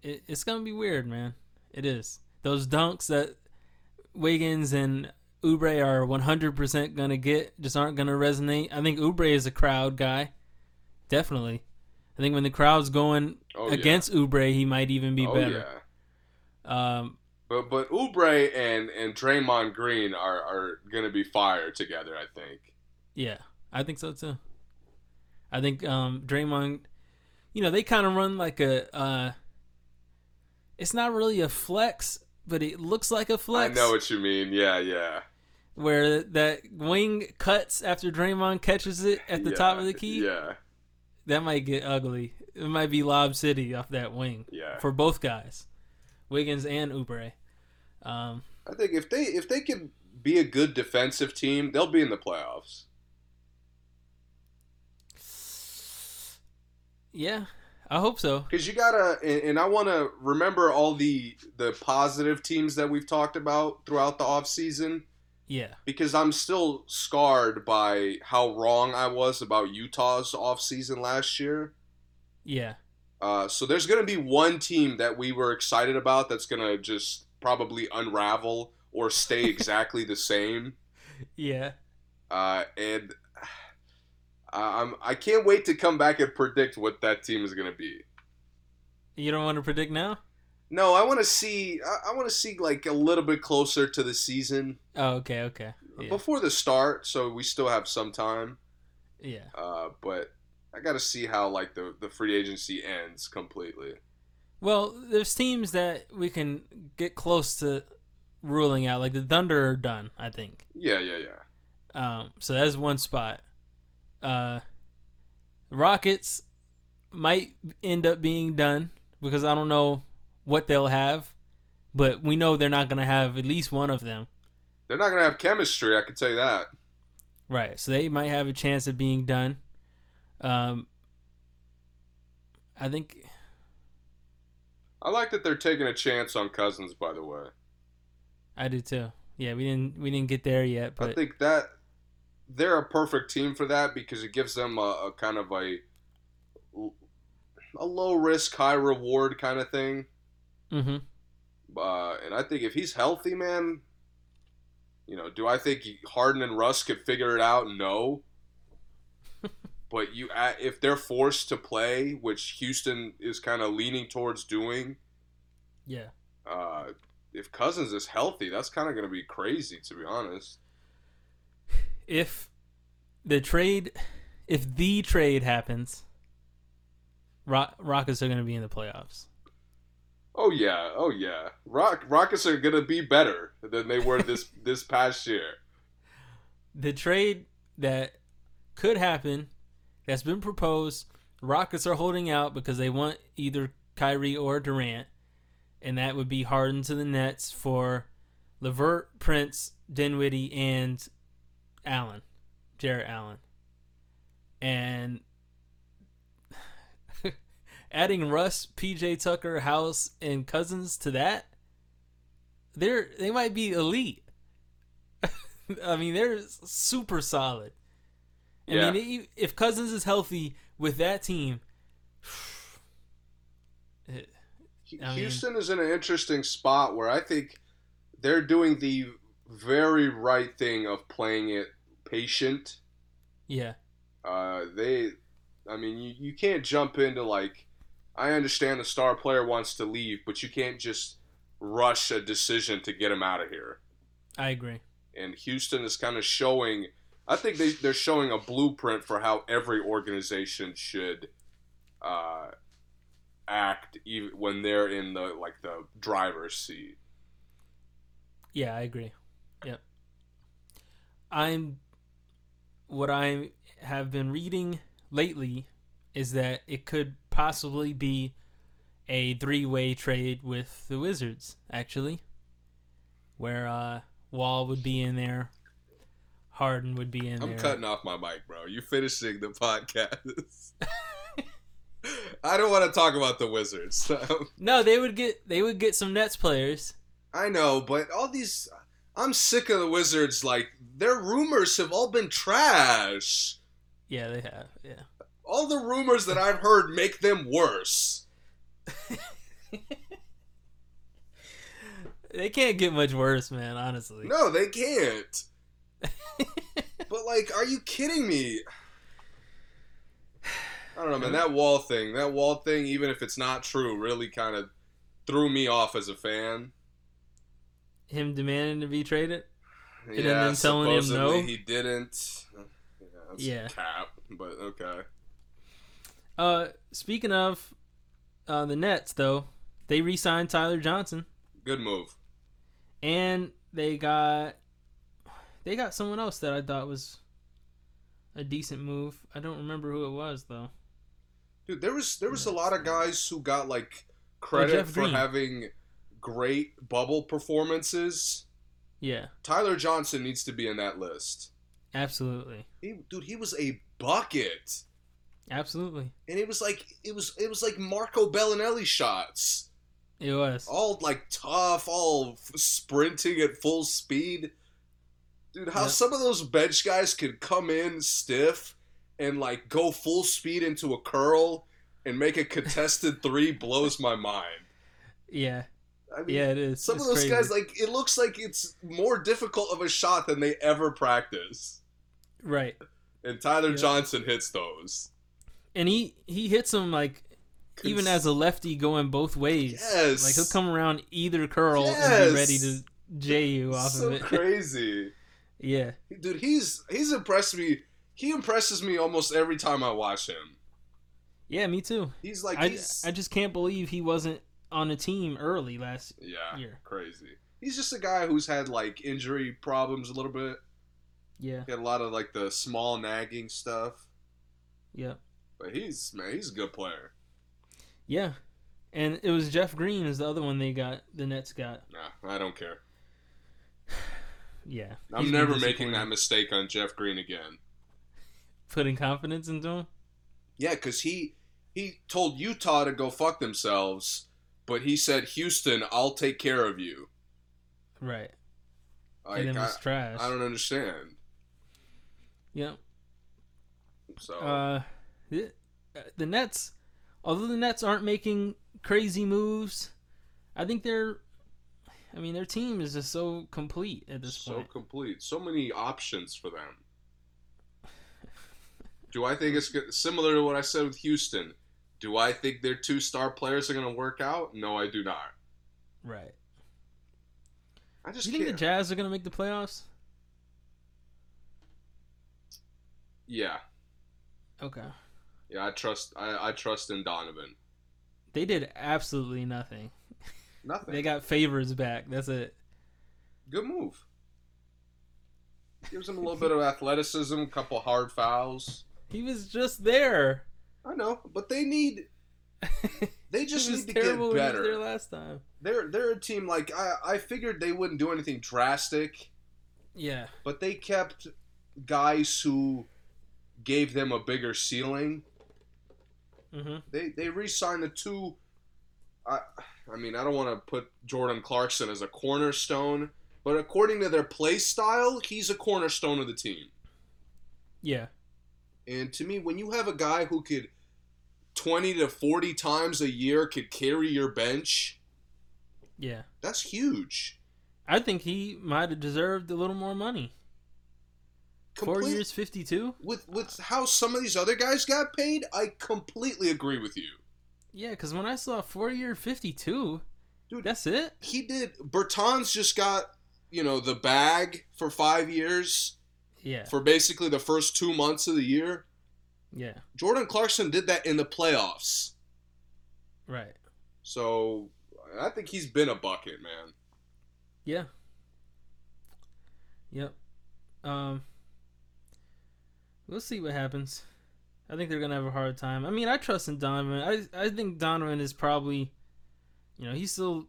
it, it's gonna be weird, man. It is those dunks that Wiggins and Oubre are 100% gonna get just aren't gonna resonate. I think Oubre is a crowd guy, definitely. I think when the crowd's going oh, against Oubre, he might even be yeah. oh, better. yeah. Um, But but Oubre and and Draymond Green are are going to be fire together. I think. Yeah, I think so too. I think um Draymond, you know, they kind of run like a. uh It's not really a flex, but it looks like a flex. I know what you mean. Yeah, yeah. Where that wing cuts after Draymond catches it at the Yeah, top of the key. Yeah, That might get ugly. It might be Lob City off that wing yeah. for both guys, Wiggins and Oubre. Um, I think if they if they can be a good defensive team, they'll be in the playoffs. yeah, I hope so. Because you gotta, and, and I want to remember all the the positive teams that we've talked about throughout the off season. Yeah, because I'm still scarred by how wrong I was about Utah's off season last year. yeah, Uh, so there's gonna be one team that we were excited about that's gonna just probably unravel or stay exactly the same. Yeah. uh, and I'm I can't wait to come back and predict what that team is gonna be. You don't want to predict now? No, I want to see. I, I want to see like a little bit closer to the season Oh, okay, okay. Yeah. before the start, so we still have some time. yeah. Uh, but I got to see how like the the free agency ends completely. Well, there's teams that we can get close to ruling out. Like the Thunder are done, I think. Yeah, yeah, yeah. Um, so that's one spot. Uh, Rockets might end up being done because I don't know what they'll have, but we know they're not going to have at least one of them. They're not gonna have chemistry. I can tell you that. Right. So they might have a chance of being done. Um, I think I like that they're taking a chance on Cousins. By the way, I do too. Yeah, we didn't we didn't get there yet, but I think that they're a perfect team for that because it gives them a, a kind of a a low risk, high reward kind of thing. hmm Uh, and I think if he's healthy, man, you know, do I think Harden and Russ could figure it out? No. but you, if they're forced to play, which Houston is kind of leaning towards doing, yeah. uh, if Cousins is healthy, that's kind of going to be crazy, to be honest. If the trade if the trade happens Rock, rockets are going to be in the playoffs Oh yeah, oh yeah. Rock Rockets are going to be better than they were this this past year. the trade that could happen that's been proposed rockets are holding out because they want either Kyrie or Durant and that would be Harden to the Nets for Levert, Prince, Dinwiddie, and Allen, Jared Allen, and adding Russ, PJ Tucker, House, and Cousins to that, they're they might be elite. I mean, they're super solid. I Yeah. mean, e- if Cousins is healthy with that team, it- I mean- Houston is in an interesting spot where I think they're doing the very right thing of playing it patient. yeah, Uh, they, I mean, you, you can't jump into like, I understand the star player wants to leave, but you can't just rush a decision to get him out of here. I agree. And Houston is kind of showing, I think they, they're showing a blueprint for how every organization should uh, act even when they're in the like the driver's seat. Yeah, I agree. Yep. I'm what I have been reading lately is that it could possibly be a three-way trade with the Wizards actually where uh Wall would be in there, Harden would be in there. I'm there. cutting off my mic, bro. You're finishing the podcast. I don't want to talk about the Wizards. No, they would get they would get some Nets players. I know, but all these. I'm sick of the Wizards. Like, their rumors have all been trash. Yeah, they have. Yeah. All the rumors that I've heard make them worse. They can't get much worse, man, honestly. No, they can't. but, like, are you kidding me? I don't know, man. That wall thing, that wall thing, even if it's not true, really kind of threw me off as a fan. Him demanding to be traded? And yeah, then telling him no? he didn't. Yeah, that's Yeah. cap, but okay. Uh, speaking of uh, the Nets, though, they re-signed Tyler Johnson, Good move. and they got they got someone else that I thought was a decent move. I don't remember who it was though. Dude, there was there was a lot of guys who got like Oh, credit Jeff for Green. having great bubble performances. Yeah, Tyler Johnson needs to be in that list. absolutely, He, dude, he was a bucket, absolutely, and it was like it was it was like Marco Belinelli shots, it was. all like tough, all f- sprinting at full speed. Dude, how some of those bench guys could come in stiff and like go full speed into a curl and make a contested three blows my mind. Yeah, I mean, Yeah, it is. some It's of those crazy. guys, like it looks like it's more difficult of a shot than they ever practice. right, And Tyler Yeah. Johnson hits those. and he he hits them like even as a lefty going both ways. Yes. like he'll come around either curl and be ready to J you off so of it. crazy, yeah, dude. He's he's impressed me. He impresses me almost every time I watch him. yeah, me too. He's like I, he's I just can't believe he wasn't on a team early last. yeah, year. crazy. He's just a guy who's had like injury problems a little bit. Yeah, He had a lot of like the small nagging stuff. yeah, But he's man, he's a good player. yeah. And it was Jeff Green is the other one they got. The Nets got. Nah, I don't care. Yeah, I'm never making that mistake on Jeff Green again. Putting confidence into him. Yeah, because he he told Utah to go fuck themselves, but he said Houston, I'll take care of you. Right. Like, and then I, trash. I don't understand. Yeah. So Uh, the, the Nets, although the Nets aren't making crazy moves, I think they're. I mean, their team is just so complete at this so point. complete, so many options for them. Do I think it's good, similar to what I said with Houston? Do I think their two star players are going to work out? No, I do not. Right. I just you think the. Jazz are going to make the playoffs? yeah, Okay. yeah. I trust. I, I trust in Donovan. They did absolutely nothing. Nothing. They got favors back. That's it. Good move. Gives him a little bit of athleticism, a couple hard fouls. He was just there. I know, but they need. They just need to get was there better. last time. They're they're a team like I I figured they wouldn't do anything drastic, Yeah. but they kept guys who gave them a bigger ceiling. hmm They they re-signed the two. I I mean I don't want to put Jordan Clarkson as a cornerstone, but according to their play style, he's a cornerstone of the team. Yeah. And to me, when you have a guy who could 20 to 40 times a year could carry your bench, Yeah. that's huge. I think he might have deserved a little more money. Four years, fifty-two. with with how some of these other guys got paid, I completely agree with you. Yeah, because when I saw four year, fifty-two, Dude. that's it. He did Bertans just got, you know, the bag for 5 years Yeah. for basically the first 2 months of the year. Yeah. Jordan Clarkson did that in the playoffs. Right. So, I think he's been a bucket, man. Yeah. Yep. Um. We'll see what happens. I think they're gonna have a hard time. I mean, I trust in Donovan. I I think Donovan is probably, you know, he's still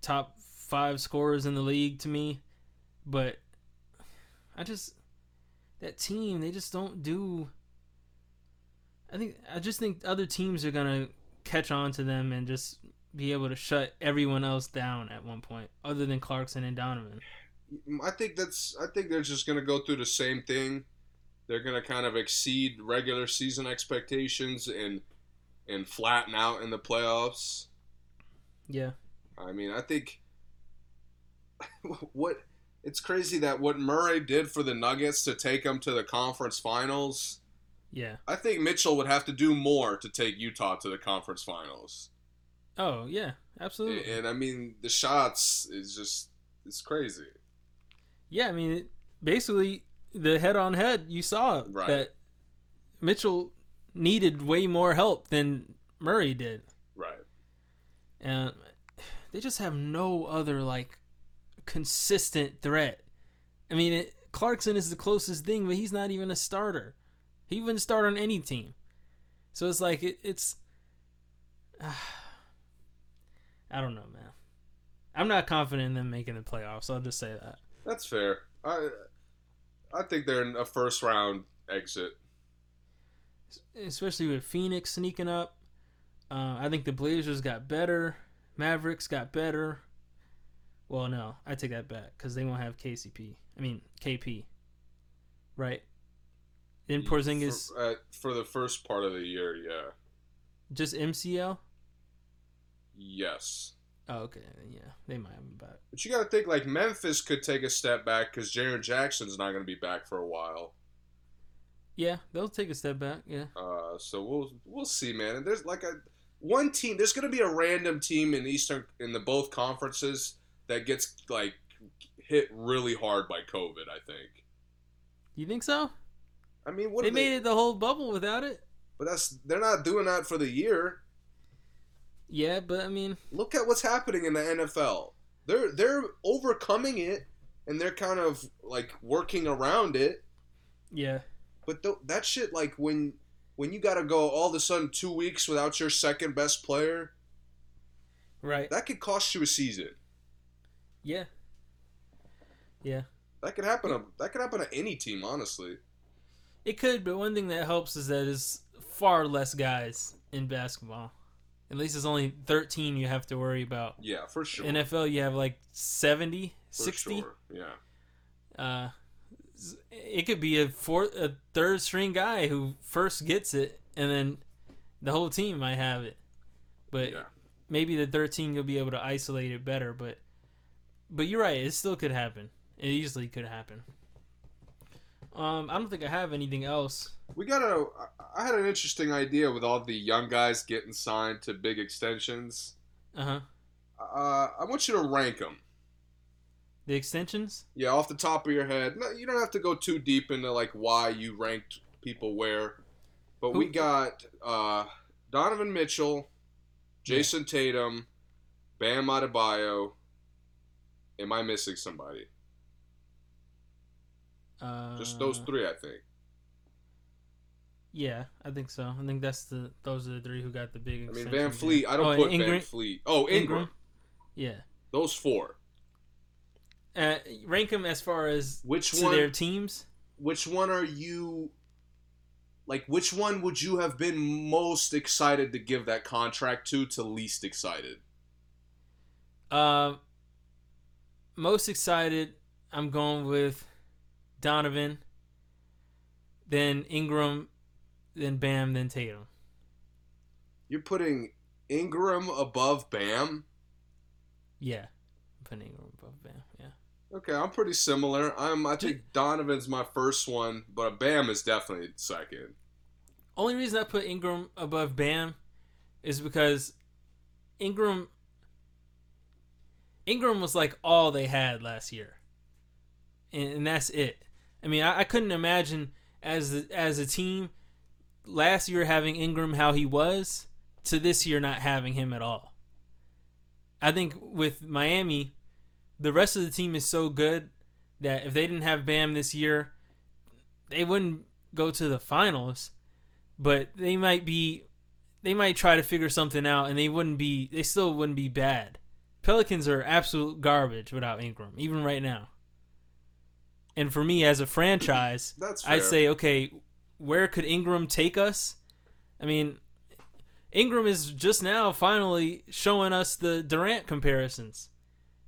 top five scorers in the league to me, but I just that team they just don't do. I think I just think other teams are gonna catch on to them and just be able to shut everyone else down at one point, other than Clarkson and Donovan. I think that's. I think they're just going to go through the same thing. They're going to kind of exceed regular season expectations and and flatten out in the playoffs. Yeah, I mean, I think what it's crazy that what Murray did for the Nuggets to take them to the conference finals. Yeah. I think Mitchell would have to do more to take Utah to the conference finals. Oh yeah, absolutely. And, I mean, the shots is just it's crazy. Yeah, I mean, it, basically the head-on-head you saw Right. that Mitchell needed way more help than Murray did, Right. and they just have no other like consistent threat. I mean, it, Clarkson is the closest thing, but he's not even a starter. He wouldn't start on any team. So it's like it, it's. I don't know, man. I'm not confident in them making the playoffs. I'll just say that. That's fair. I I think they're in a first round exit. especially with Phoenix sneaking up. Uh, I think the Blazers got better. Mavericks got better. Well, no, I take that back because they won't have KCP. I mean KP. Right. Then Porzingis for, uh, for the first part of the year. Yeah. just MCL. Yes. Oh, okay. Yeah, they might have him back. But you got to think like Memphis could take a step back because Jaren Jackson's not going to be back for a while. Yeah, they'll take a step back. Yeah. Uh, so we'll we'll see, man. And there's like a one team. There's going to be a random team in Eastern in the both conferences that gets like hit really hard by COVID. I think. You think so? I mean, what they made it the whole bubble without it. But that's they're not doing that for the year. Yeah, but I mean, Look at what's happening in the NFL. They're they're overcoming it and they're kind of like working around it. yeah, But th- that shit, like when when you got to go all of a sudden two weeks without your second best player, right. that could cost you a season. Yeah. Yeah. That could happen. To, that could happen to any team, honestly. It could, but one thing that helps is that there's far less guys in basketball. At least it's only 13 you have to worry about. Yeah, for sure. NFL, you have like 70, For 60. sure, Yeah. Uh, it could be a fourth, a third string guy who first gets it, and then the whole team might have it. But Yeah. maybe the 13 you'll be able to isolate it better. But but you're right, it still could happen. It easily could happen. Um, I don't think I have anything else. We got a. I had an interesting idea with all the young guys getting signed to big extensions. Uh huh. Uh, I want you to rank them. The extensions. Yeah, off the top of your head. No, you don't have to go too deep into like why you ranked people where. But we got uh, Donovan Mitchell, Jayson Tatum, Bam Adebayo. Am I missing somebody? Uh, Just those three, I think. Yeah, I think so. I think that's the those are the three who got the big. I mean, Van. Fleet. I don't Oh, put Van Ingram? Fleet. Oh, Ingram. Ingram? Yeah. Those four. Uh, rank them as far as Which to one? their teams. which one are you like which one would you have been most excited to give that contract to to least excited Uh, most excited, I'm going with Donovan, then Ingram, then Bam, then Tatum. you're putting ingram above bam Yeah, I'm putting Ingram above Bam. Yeah, okay i'm pretty similar i'm i think donovan's my first one but bam is definitely second only reason I put Ingram above Bam is because Ingram Ingram was like all they had last year, and, and that's it. I mean, I, I couldn't imagine as as a team last year having Ingram how he was to this year not having him at all. I think with Miami, the rest of the team is so good that if they didn't have Bam this year, they wouldn't go to the finals but they might be they might try to figure something out and they wouldn't be they still wouldn't be bad pelicans are absolute garbage without ingram even right now and for me as a franchise that's i'd say okay where could ingram take us i mean ingram is just now finally showing us the durant comparisons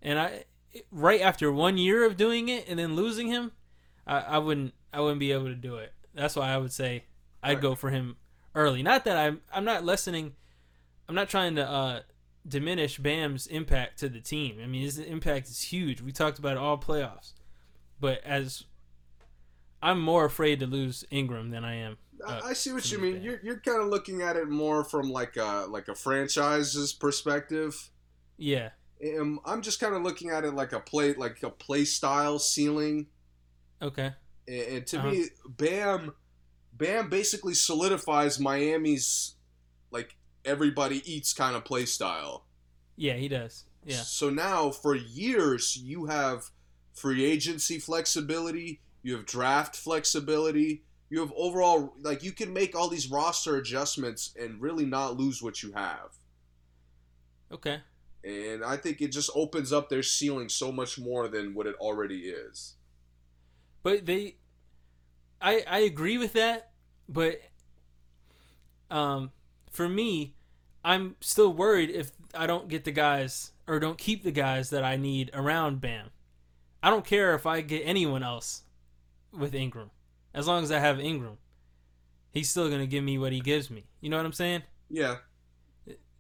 and i right after one year of doing it and then losing him i, I wouldn't i wouldn't be able to do it that's why i would say I'd Right. go for him early. Not that I'm I'm not lessening I'm not trying to uh diminish Bam's impact to the team. I mean his impact is huge. We talked about it all playoffs. But as I'm more afraid to lose Ingram than I am. I, uh, I see what you mean Bam. you're, you're kind of looking at it more from like a like a franchise's perspective Yeah. um, i'm just kind of looking at it like a play like a play style ceiling Okay. And, and to Uh-huh. me, Bam, Bam basically solidifies Miami's like everybody eats kind of play style. Yeah, he does. Yeah. So now for years you have free agency flexibility, you have draft flexibility, you have overall like you can make all these roster adjustments and really not lose what you have. Okay. And I think it just opens up their ceiling so much more than what it already is. But they I I agree with that, but um for me, I'm still worried if I don't get the guys or don't keep the guys that I need around Bam. I don't care if I get anyone else with Ingram. As long as I have Ingram. He's still going to give me what he gives me. You know what I'm saying? Yeah,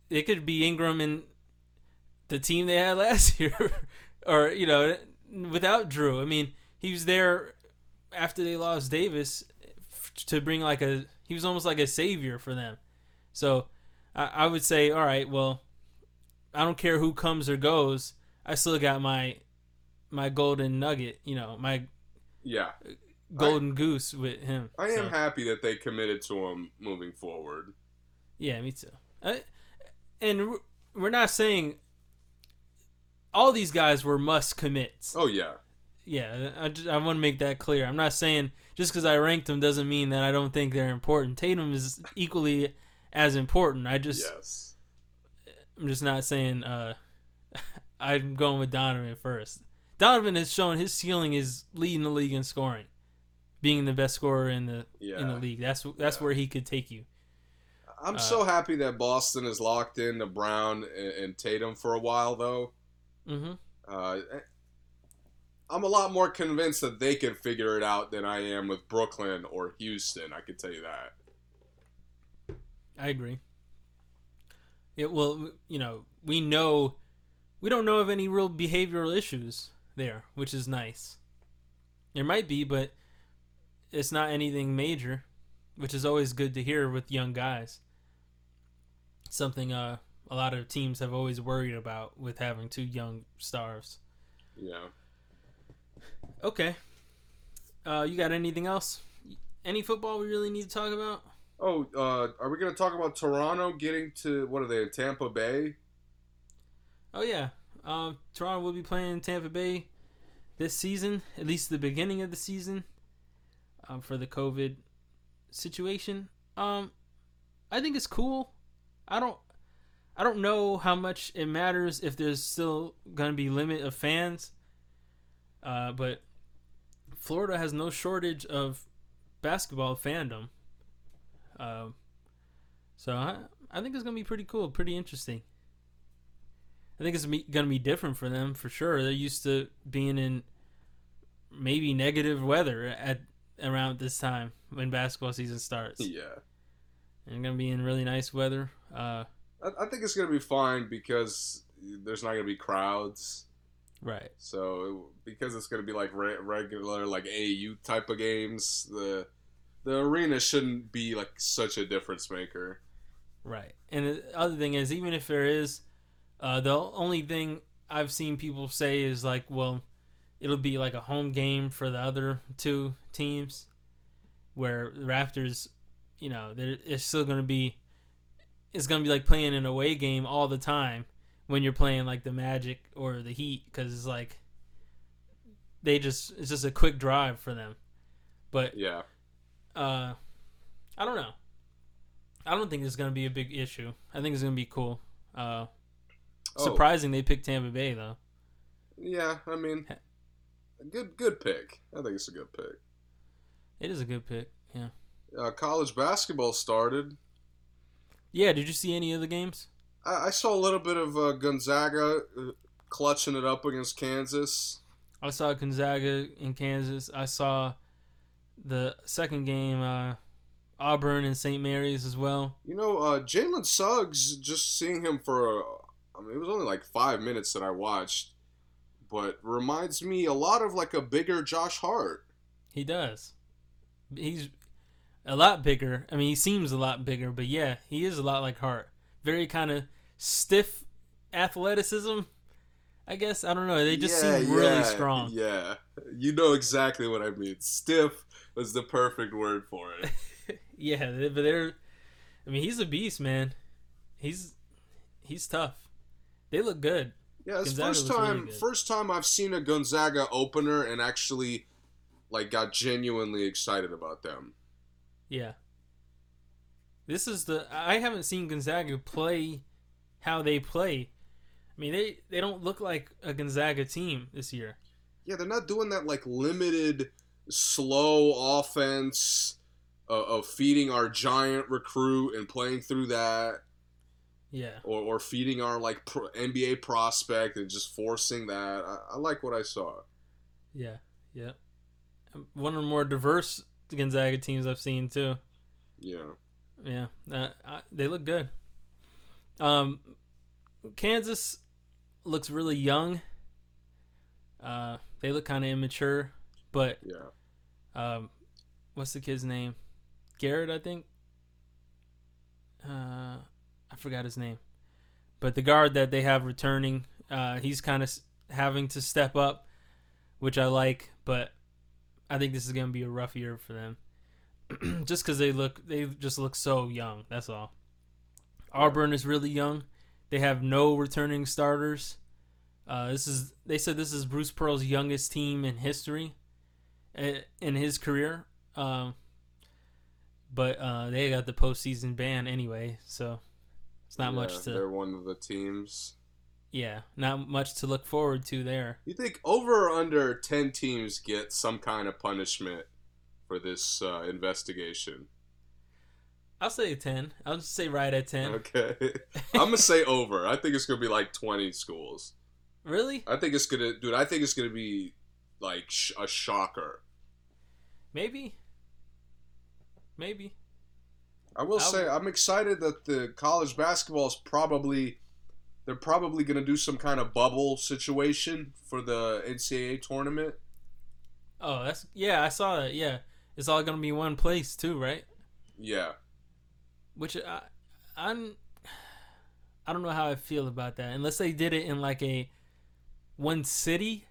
It could be Ingram and the team they had last year, or you know, without Jrue. I mean, he was there after they lost Davis to bring like a. He was almost like a savior for them. So I, I would say, all right, well, I don't care who comes or goes. I still got my my golden nugget. You know, my Yeah, golden goose with him. I am happy that they committed to him moving forward. Yeah, me too. I, and we're- we're not saying all these guys were must commits. Oh yeah, Yeah, I, I want to make that clear. I'm not saying just because I ranked them doesn't mean that I don't think they're important. Tatum is equally as important. I just yes. I'm just not saying uh, I'm going with Donovan first. Donovan has shown his ceiling is leading the league in scoring, being the best scorer in the in the league. That's that's Yeah. where he could take you. I'm Uh, so happy that Boston is locked in into Brown and, and Tatum for a while, though. hmm Uh, I'm a lot more convinced that they can figure it out than I am with Brooklyn or Houston. I can tell you that. I agree. It well, you know, we know we don't know of any real behavioral issues there, which is nice. There might be, but it's not anything major, which is always good to hear with young guys. Something uh, a lot of teams have always worried about with having two young stars. Yeah. Okay. Uh, you got anything else? Any football we really need to talk about? Oh, uh, are we going to talk about Toronto getting to what are they? Tampa Bay? Oh yeah, um, Toronto will be playing Tampa Bay this season, at least the beginning of the season, um, for the COVID situation. Um, I think it's cool. I don't, I don't know how much it matters if there's still gonna be limit of fans. Uh, but Florida has no shortage of basketball fandom. Um, so I, I think it's gonna be pretty cool, pretty interesting. I think it's gonna be different for them for sure. They're used to being in maybe negative weather at around this time when basketball season starts. Yeah. And they're gonna be in really nice weather. Uh, I, I think it's going to be fine because there's not going to be crowds. right. So because it's going to be like re- regular like AU type of games, the the arena shouldn't be like such a difference maker. Right. And the other thing is, even if there is, uh, the only thing I've seen people say is like, well, it'll be like a home game for the other two teams, where the Raptors, you know, they're, it's still going to be, it's going to be like playing an away game all the time when you're playing like the Magic or the Heat, because it's like, they just, it's just a quick drive for them. But Yeah. uh, I don't know. I don't think it's gonna be a big issue. I think it's gonna be cool. Uh, Oh, surprising they picked Tampa Bay though. Yeah, I mean, good good pick. I think it's a good pick. It is a good pick. Yeah. Uh, college basketball started. Yeah. Did you see any of the games? I, I saw a little bit of uh, Gonzaga uh, clutching it up against Kansas. I saw Gonzaga in Kansas. I saw the second game, uh, Auburn and St. Mary's as well. You know, uh, Jalen Suggs. Just seeing him for, uh, I mean, it was only like five minutes that I watched, but reminds me a lot of like a bigger Josh Hart. He does. He's a lot bigger. I mean, he seems a lot bigger, but yeah, he is a lot like Hart. Very kind of stiff athleticism. I guess I don't know. They just Yeah, seem really yeah, strong. Yeah, you know exactly what I mean. Stiff was the perfect word for it. yeah, but they're. I mean, he's a beast, man. He's he's tough. They look good. Yeah, it's Gonzaga first looks really time first time I've seen a Gonzaga opener and actually like got genuinely excited about them. Yeah. This is the I haven't seen Gonzaga play how they play. I mean, they they don't look like a Gonzaga team this year. Yeah, they're not doing that like limited slow offense uh, of feeding our giant recruit and playing through that Yeah. or, or feeding our like pro- NBA prospect and just forcing that. I, I like what I saw. Yeah. Yeah. One of the more diverse Gonzaga teams I've seen too. Yeah. Yeah, uh, I, they look good. Um, Kansas, looks really young. Uh, they look kind of immature, but Yeah. um, what's the kid's name? Garrett, I think. Uh, forgot his name, but the guard that they have returning, uh, he's kind of having to step up, which I like. But I think this is gonna be a rough year for them, just because they look they just look so young. That's all. Auburn is really young. They have no returning starters. Uh, this is they said this is Bruce Pearl's youngest team in history, in his career. Um, but uh, they got the postseason ban anyway, so it's not Yeah, much to They're one of the teams. yeah, not much to look forward to there. You think over or under ten teams get some kind of punishment for this uh, investigation? I'll say ten. I'll just say right at ten. Okay, I'm gonna say over. I think it's gonna be like 20 schools. Really? I think it's gonna, dude. I think it's gonna be like sh- a shocker. Maybe. Maybe. I will say I'm excited that the college basketball is probably they're probably going to do some kind of bubble situation for the NCAA tournament. Oh, that's yeah. I saw that. Yeah, it's all gonna be one place too, right? Yeah, Which I, I'm. I don't know how I feel about that. Unless they did it in like a one city,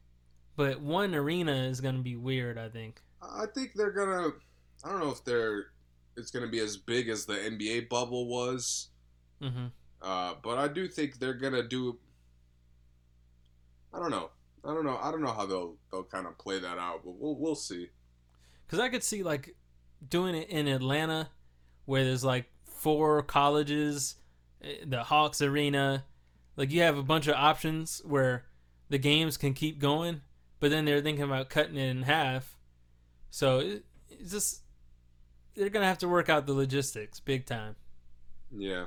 but one arena is gonna be weird. I think. I think they're gonna. I don't know if they're. It's going to be as big as the NBA bubble was, Mm-hmm. uh, but I do think they're gonna do. I don't know. I don't know. I don't know how they'll they'll kind of play that out, but we'll we'll see. Because I could see like doing it in Atlanta, where there's like four colleges, eh, the Hawks Arena, like you have a bunch of options where the games can keep going, but then they're thinking about cutting it in half. So it, it's just they're gonna have to work out the logistics big time. Yeah.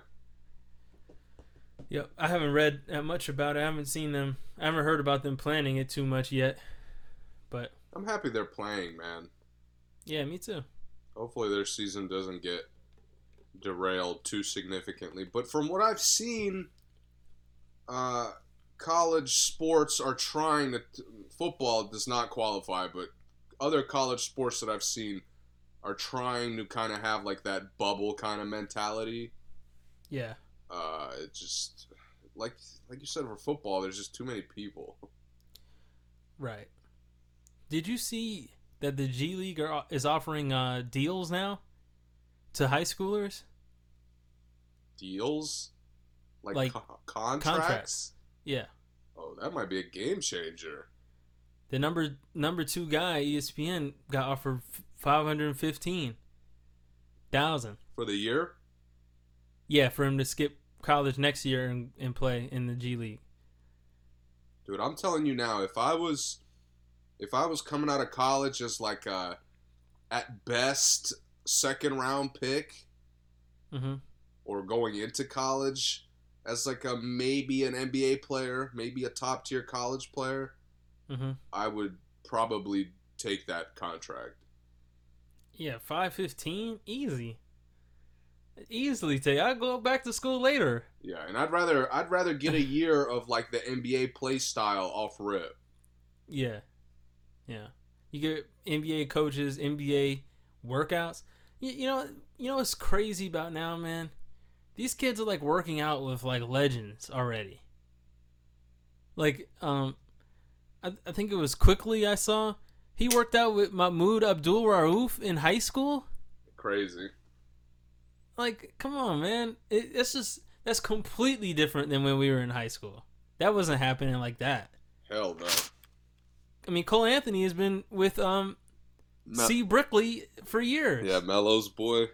Yep, I haven't read that much about it. I haven't seen them. I haven't heard about them planning it too much yet. But I'm happy they're playing, man. yeah, me too. Hopefully their season doesn't get derailed too significantly. But from what I've seen, uh, college sports are trying to. Football does not qualify, but other college sports that I've seen are trying to kind of have like that bubble kind of mentality. Yeah. Uh, it just like like you said for football, there's just too many people. Right. Did you see that the G League are, is offering uh, deals now to high schoolers? Deals, like, Like, co- contracts. contracts. Yeah. Oh, that might be a game changer. The number number two guy, ESPN, got offered five hundred fifteen thousand. For the year? Yeah, for him to skip college next year and, and play in the G League. Dude, I'm telling you now, if I was if I was coming out of college as like a at best second round pick Mm-hmm. or going into college as like a maybe an NBA player, maybe a top tier college player, Mm-hmm. I would probably take that contract. Yeah, five fifteen, easy. Easily take. I go back to school later. Yeah, and I'd rather I'd rather get a year of like the NBA play style off rip. Yeah, yeah. You get NBA coaches, NBA workouts. You, you know, you know what's crazy about now, man? These kids are like working out with like legends already. Like, um, I, I think it was quickly I saw he worked out with Mahmoud Abdul Rauf in high school. Crazy. Like, come on, man. It, it's just that's completely different than when we were in high school. That wasn't happening like that. Hell no. I mean, Cole Anthony has been with um Me- C. Brickley for years. yeah, Melo's boy.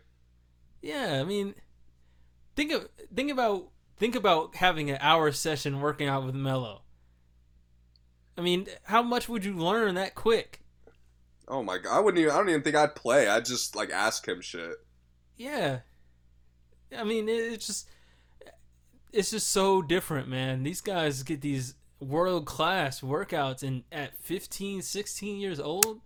Yeah, I mean, think of think about think about having an hour session working out with Melo. I mean, how much would you learn that quick? Oh my god, I wouldn't even. I don't even think I'd play. I'd just like ask him shit. Yeah, I mean, it's just it's just so different, man. These guys get these world class workouts, and at 15, 16 years old,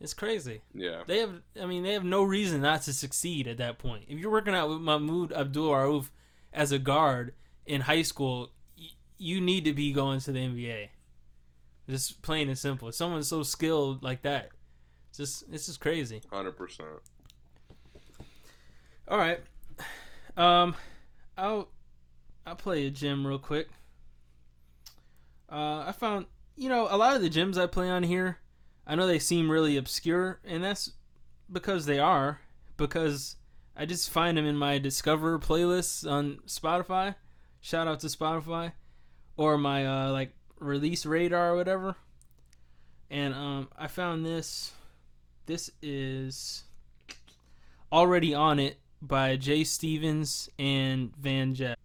it's crazy. Yeah. They have, I mean, they have no reason not to succeed at that point. If you're working out with Mahmoud Abdul Rauf as a guard in high school, y- you need to be going to the NBA. Just plain and simple. Someone so skilled like that, it's just it's just crazy. Hundred percent. All right, um, I'll I'll play a gym real quick. Uh, I found you know a lot of the gyms I play on here, I know they seem really obscure, and that's because they are because I just find them in my Discover playlists on Spotify. Shout out to Spotify or my uh, like release radar or whatever. And um, I found this. This is already on it by Jay Stevens and Van Jet.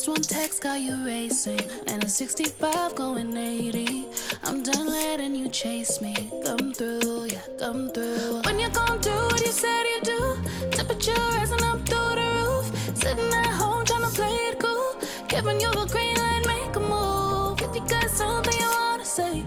Just one text got you racing, and a 65 going 80. I'm done letting you chase me. Come through, yeah, come through. When you gon' do what you said you do, temperature rising up through the roof. Sitting at home trying to play it cool. Giving you the green light, make a move. If you got something you wanna say,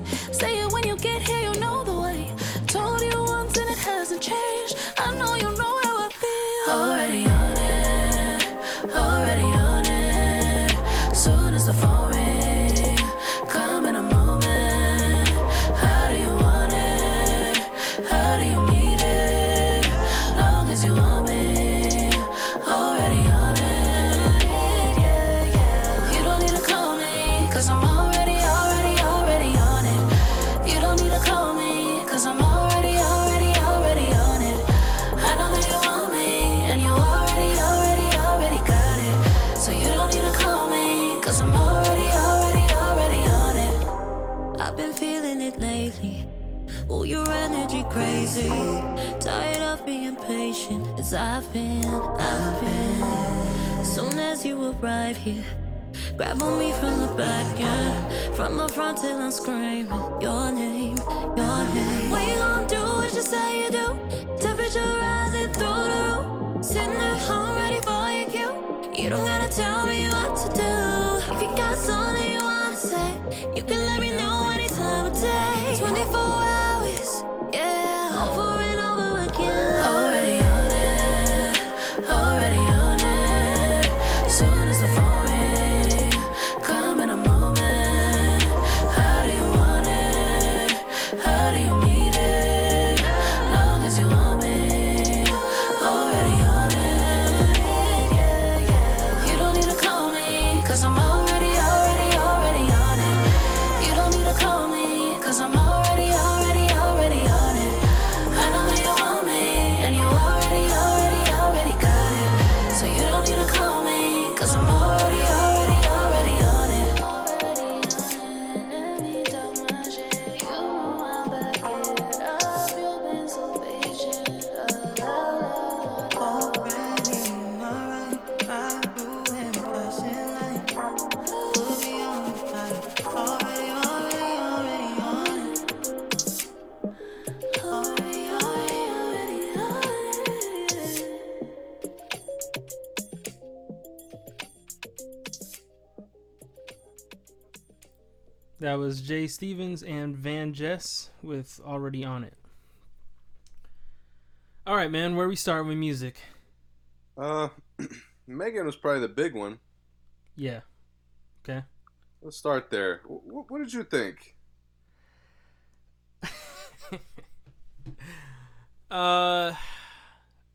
been, I've been. Soon as you arrive here, grab on me from the back, yeah. From the front till I'm screaming your name, your name. What you gonna do what you say you do? Temperature rising through the roof. Sitting at home ready for your cue. You don't gotta tell me what to do. If you got something you wanna say, you can let me know any time of day. 24 Jay Stevens and Van Jess with Already On It. All right, man, where we start with music? Uh, Megan was probably the big one. Yeah. Okay. Let's start there. What, what did you think? Uh,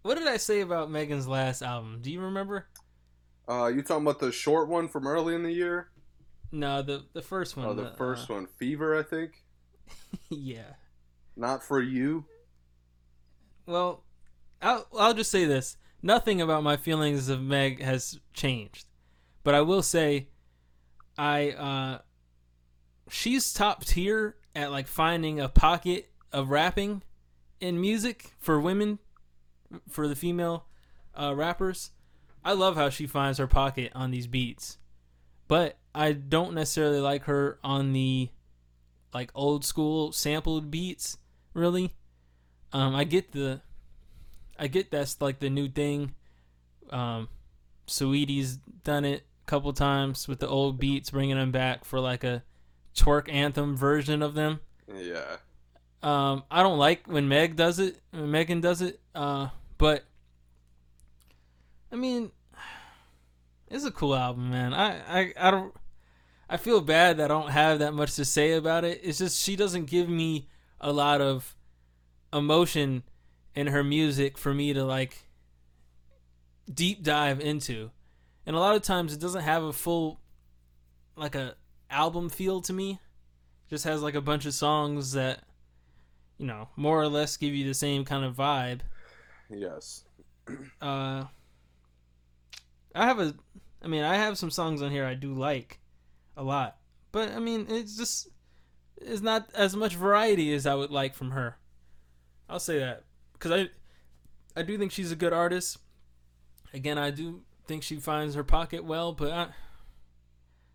what did I say about Megan's last album? Do you remember? Uh, you talking about the short one from early in the year? No, the the first one. Oh, the uh, first one, Fever, I think. Yeah. Not for you. Well, I'll I'll just say this: nothing about my feelings of Meg has changed, but I will say, I uh, she's top tier at like finding a pocket of rapping in music for women, for the female uh, rappers. I love how she finds her pocket on these beats, but I don't necessarily like her on the like old school sampled beats. Really, um, I get the, I get that's like the new thing. Um, Saweetie's done it a couple times with the old beats, bringing them back for like a twerk anthem version of them. Yeah. Um, I don't like when Meg does it. When Megan does it. Uh, but I mean, it's a cool album, man. I, I, I don't. I feel bad that I don't have that much to say about it. It's just she doesn't give me a lot of emotion in her music for me to like deep dive into. And a lot of times it doesn't have a full like a album feel to me. It just has like a bunch of songs that you know, more or less give you the same kind of vibe. Yes. Uh I have a I mean, I have some songs on here I do like a lot. But I mean, it's just it's not as much variety as I would like from her. I'll say that cuz I I do think she's a good artist. Again, I do think she finds her pocket well, but I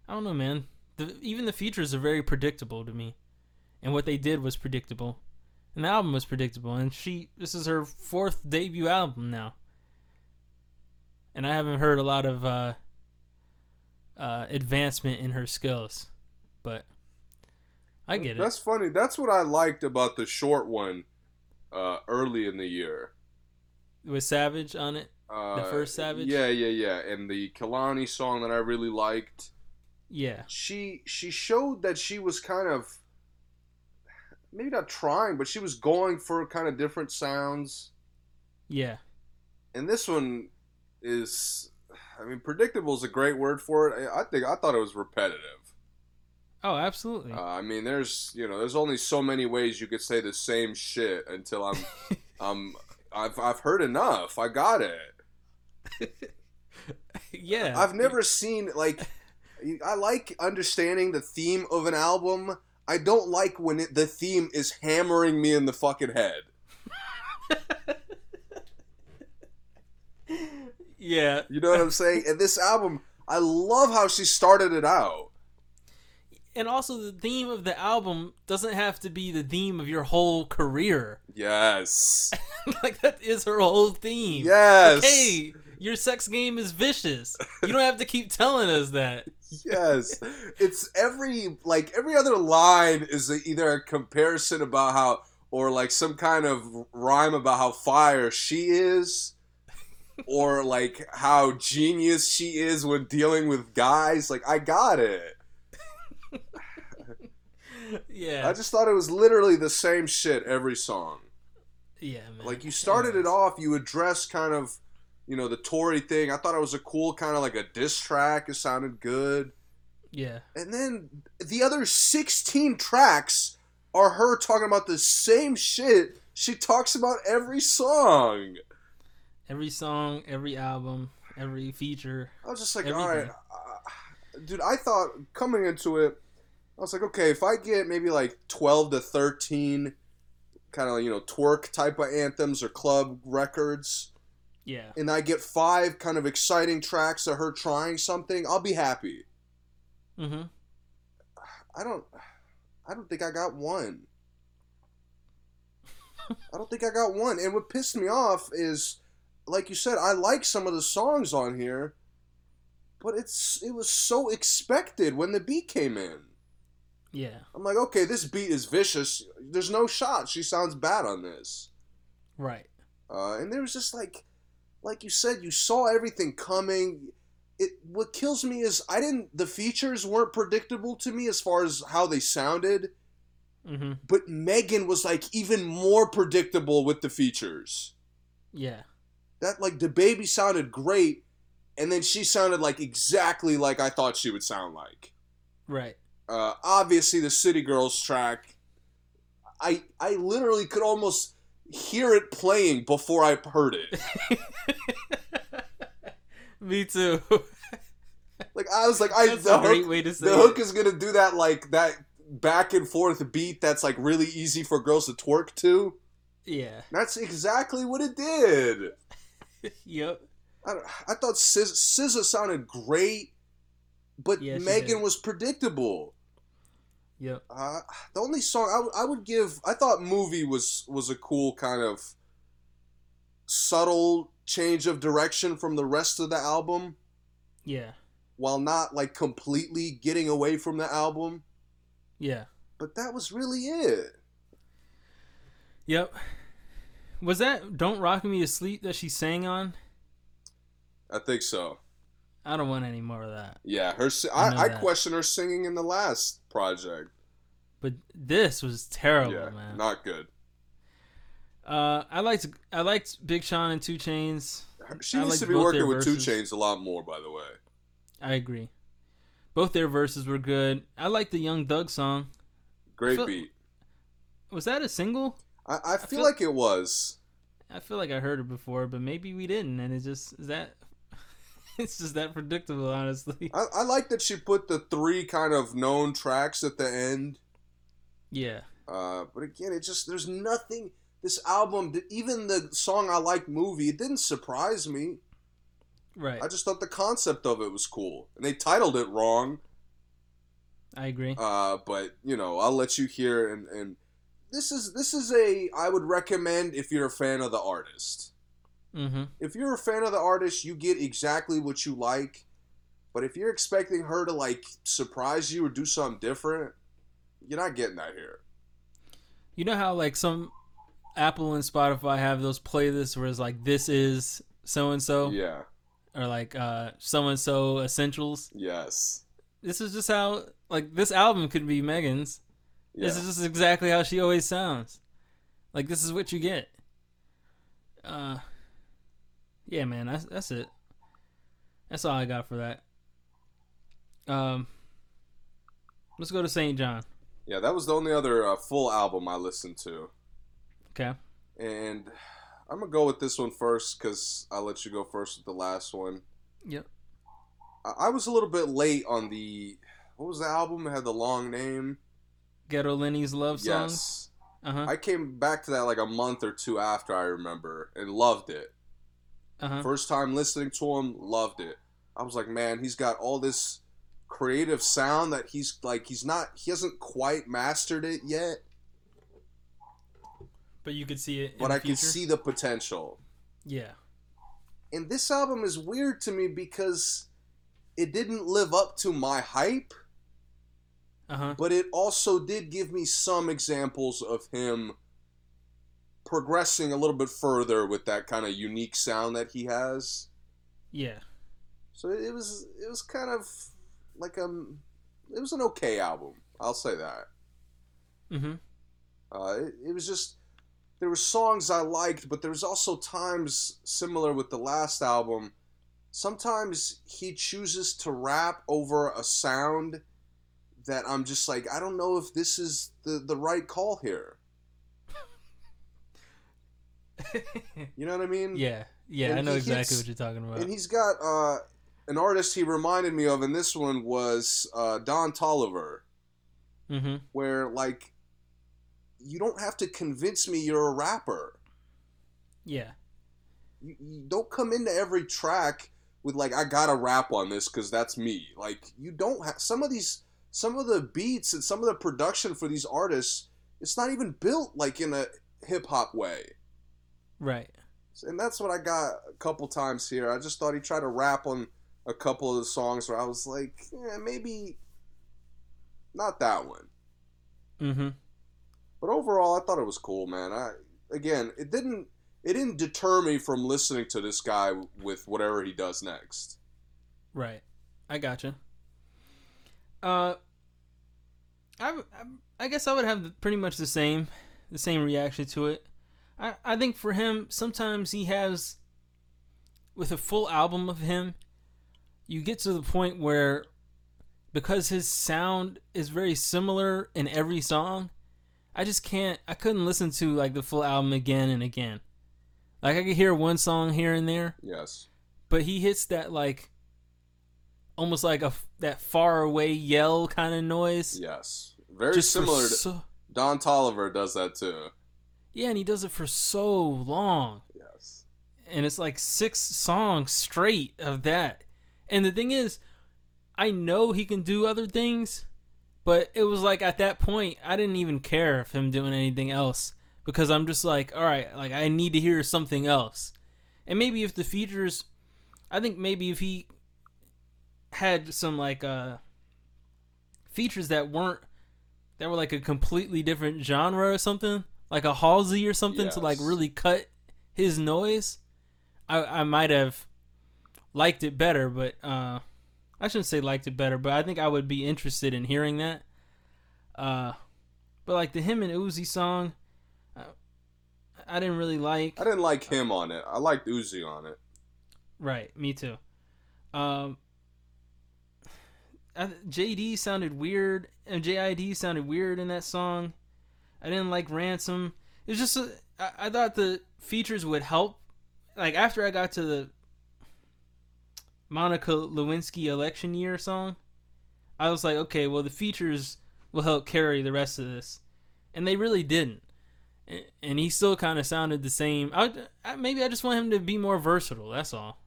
I don't know, man. The, even the features are very predictable to me. And what they did was predictable. And the album was predictable. And she this is her fourth debut album now. And I haven't heard a lot of uh uh advancement in her skills. But I get it. That's funny. That's what I liked about the short one uh, early in the year. With Savage on it. Uh, The first Savage? Yeah, yeah, yeah. And the Kalani song that I really liked. Yeah. She she showed that she was kind of maybe not trying, but she was going for kind of different sounds. Yeah. And this one is, I mean, predictable is a great word for it. I I think I thought it was repetitive. Oh, absolutely. Uh, I mean, there's you know, there's only so many ways you could say the same shit until I'm, I'm, I've I've heard enough. I got it. yeah. I've never seen like, I like understanding the theme of an album. I don't like when it, the theme is hammering me in the fucking head. Yeah. You know what I'm saying? And this album, I love how she started it out. And also the theme of the album doesn't have to be the theme of your whole career. Yes. like that is her whole theme. Yes. Hey, your sex game is vicious. You don't have to keep telling us that. yes it's every like every other line is either a comparison about how or like some kind of rhyme about how fire she is or like how genius she is when dealing with guys like i got it Yeah. i just thought it was literally the same shit every song yeah, man. like you started it off you addressed kind of you know the tory thing i thought it was a cool kind of like a diss track it sounded good Yeah. And then the other 16 tracks are her talking about the same shit she talks about every song. Every song, every album, every feature. I was just like, Everything. all right, uh, dude, I thought coming into it, I was like, okay, if I get maybe like 12 to 13 kind of, you know, twerk type of anthems or club records, Yeah. and I get five kind of exciting tracks of her trying something, I'll be happy. Mm-hmm. I don't I don't think I got one. I don't think I got one. And what pissed me off is like you said, I like some of the songs on here, but it's it was so expected when the beat came in. Yeah. I'm like, okay, this beat is vicious. There's no shot. She sounds bad on this. Right. Uh, and there was just like, like you said, you saw everything coming. It what kills me is I didn't. The features weren't predictable to me as far as how they sounded, Mhm. but Megan was like even more predictable with the features. Yeah. That like DaBaby sounded great, and then she sounded like exactly like I thought she would sound like. Right. Uh, obviously, the City Girls track, I I literally could almost hear it playing before I heard it. Me too. Like I was like, I That's the hook, way to say the hook is gonna do that like that back and forth beat that's like really easy for girls to twerk to. Yeah. That's exactly what it did. Yep. I, don't- I thought Sis- SZA sounded great, but Yeah, Megan was predictable. Yep. Uh, the only song I, w- I would give, I thought "Movie" was was a cool kind of subtle change of direction from the rest of the album, Yeah. while not like completely getting away from the album. Yeah. But that was really it. Yep. Was that "Don't Rock Me to Sleep" that she sang on? I think so. I don't want any more of that. Yeah, her. I I, I question her singing in the last project. But this was terrible, yeah, man. not good. Uh, I liked I liked Big Sean and Two Chainz. She needs to be working with Two. Chainz a lot more, by the way. I agree. Both their verses were good. I like the Young Thug song. Great feel- beat. Was that a single? I, I feel feel- like it was. I feel like I heard it before, but maybe we didn't, and it just is that. it's just that predictable, honestly. I, I like that she put the three kind of known tracks at the end. Yeah. Uh, but again, it just there's nothing. This album, even the song I like, movie, it didn't surprise me. Right. I just thought the concept of it was cool, and they titled it wrong. I agree. Uh, but you know, I'll let you hear. And, and this is this is a I would recommend if you're a fan of the artist. Mm-hmm. If you're a fan of the artist, you get exactly what you like. But if you're expecting her to like surprise you or do something different, you're not getting that here. You know how like some Apple and Spotify have those playlists where it's like this is so and so Yeah. or like uh so and so essentials. Yes. This is just how like this album could be Megan's. Yeah. This is just exactly how she always sounds. Like this is what you get. Uh Yeah, man, that's that's it. That's all I got for that. Um Let's go to Saint Jhn. yeah, that was the only other uh, full album I listened to. Okay. And I'm going to go with this one first because I'll let you go first with the last one. Yep. I, I was a little bit late on the. What was the album? It had the long name. Ghetto Lenny's love songs. Yes. Uh-huh. I came back to that like a month or two after I remember and loved it. Uh-huh. First time listening to him, loved it. I was like, man, he's got all this creative sound that he's like he's not he hasn't quite mastered it yet, But you could see it in but I can future. see the potential. Yeah. And this album is weird to me because it didn't live up to my hype, Uh-huh. but it also did give me some examples of him progressing a little bit further with that kind of unique sound that he has. Yeah. So it was it was kind of like um it was an okay album. I'll say that. Mm Mhm. Uh, it, it was just there were songs I liked, but there was also times similar with the last album. Sometimes he chooses to rap over a sound that I'm just like I don't know if this is the the right call here. You know what I mean? yeah. Yeah, And I know exactly hits- what you're talking about. And he's got uh, an artist he reminded me of, and this one was uh, Don Toliver, Mhm. where like you don't have to convince me you're a rapper. Yeah. You, you don't come into every track with like I gotta rap on this because that's me. Like you don't have some of these, some of the beats and some of the production for these artists. It's not even built like in a hip hop way. Right. and that's what I got a couple times here. I just thought he tried to rap on a couple of the songs where I was like, yeah, maybe not that one. Mm-hmm. But overall, I thought it was cool, man. I again, it didn't it didn't deter me from listening to this guy with whatever he does next. Right. I gotcha. Uh, I, I, guess I would have pretty much the same, the same reaction to it. I, I think for him, sometimes he has, with a full album of him, you get to the point where, because his sound is very similar in every song, I just can't, I couldn't listen to like the full album again and again. Like I could hear one song here and there, Yes. but he hits that like almost like a that far away yell kind of noise Yes. Very just similar to so, Don Toliver does that too. yeah and he does it for so long Yes. and it's like six songs straight of that and the thing is i know he can do other things But it was like at that point, I didn't even care if him doing anything else because I'm just like, all right, like I need to hear something else. And maybe if the features, I think maybe if he had some like uh features that weren't that were like a completely different genre or something, like a Halsey or something to like really cut his noise, I I might have liked it better, but uh I shouldn't say liked it better, but I think I would be interested in hearing that. Uh but like the him and Uzi song uh, I didn't really like. I didn't like him on it. I liked Uzi on it. Right, me too. Um, I, JD sounded weird, and JID sounded weird in that song. I didn't like Ransom. It's just a, I, I thought the features would help. Like after I got to the Monica Lewinsky election year song, I was like, okay, well the features will help carry the rest of this, and they really didn't. And he still kind of sounded the same. I, I maybe I just want him to be more versatile. That's all.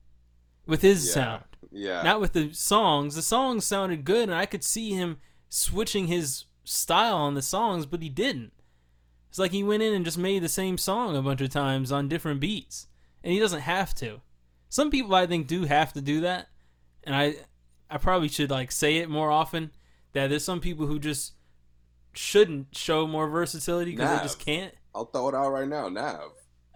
With his Yeah. sound, Yeah. not with the songs. The songs sounded good, and I could see him switching his style on the songs, but he didn't. It's like he went in and just made the same song a bunch of times on different beats, and he doesn't have to. Some people I think do have to do that, and I, I probably should like say it more often. That there's some people who just shouldn't show more versatility because they just can't. I'll throw it out right now. Nav.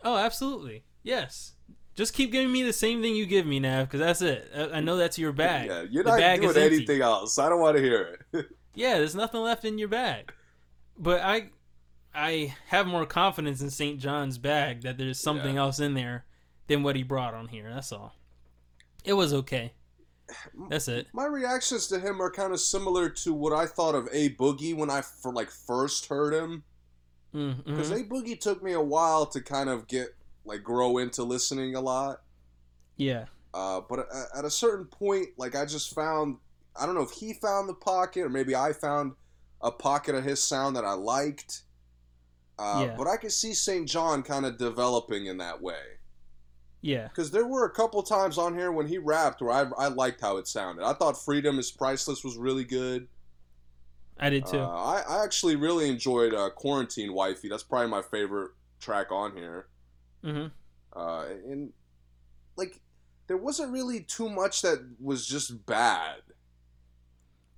Oh, absolutely. Yes. Just keep giving me the same thing you give me, Nav, because that's it. I I know that's your bag. Yeah, you're The not bag doing empty. anything else. I don't want to hear it. Yeah, there's nothing left in your bag. But I I have more confidence in Saint Jhn's bag that there's something Yeah. else in there than what he brought on here. That's all. It was okay. That's it. My reactions to him are kind of similar to what I thought of A Boogie when I for like first heard him. Mm, Because mhm. A Boogie took me a while to kind of get like grow into listening a lot. Yeah. Uh, but at, at a certain point, like I just found, I don't know if he found the pocket or maybe I found a pocket of his sound that I liked. Uh, Yeah. But I could see Saint Jhn kind of developing in that way. Yeah. Because there were a couple times on here when he rapped where I, I liked how it sounded. I thought Freedom is Priceless was really good. I did too. Uh, I, I actually really enjoyed uh, Quarantine Wifey. That's probably my favorite track on here. Hmm Uh, and like, there wasn't really too much that was just bad.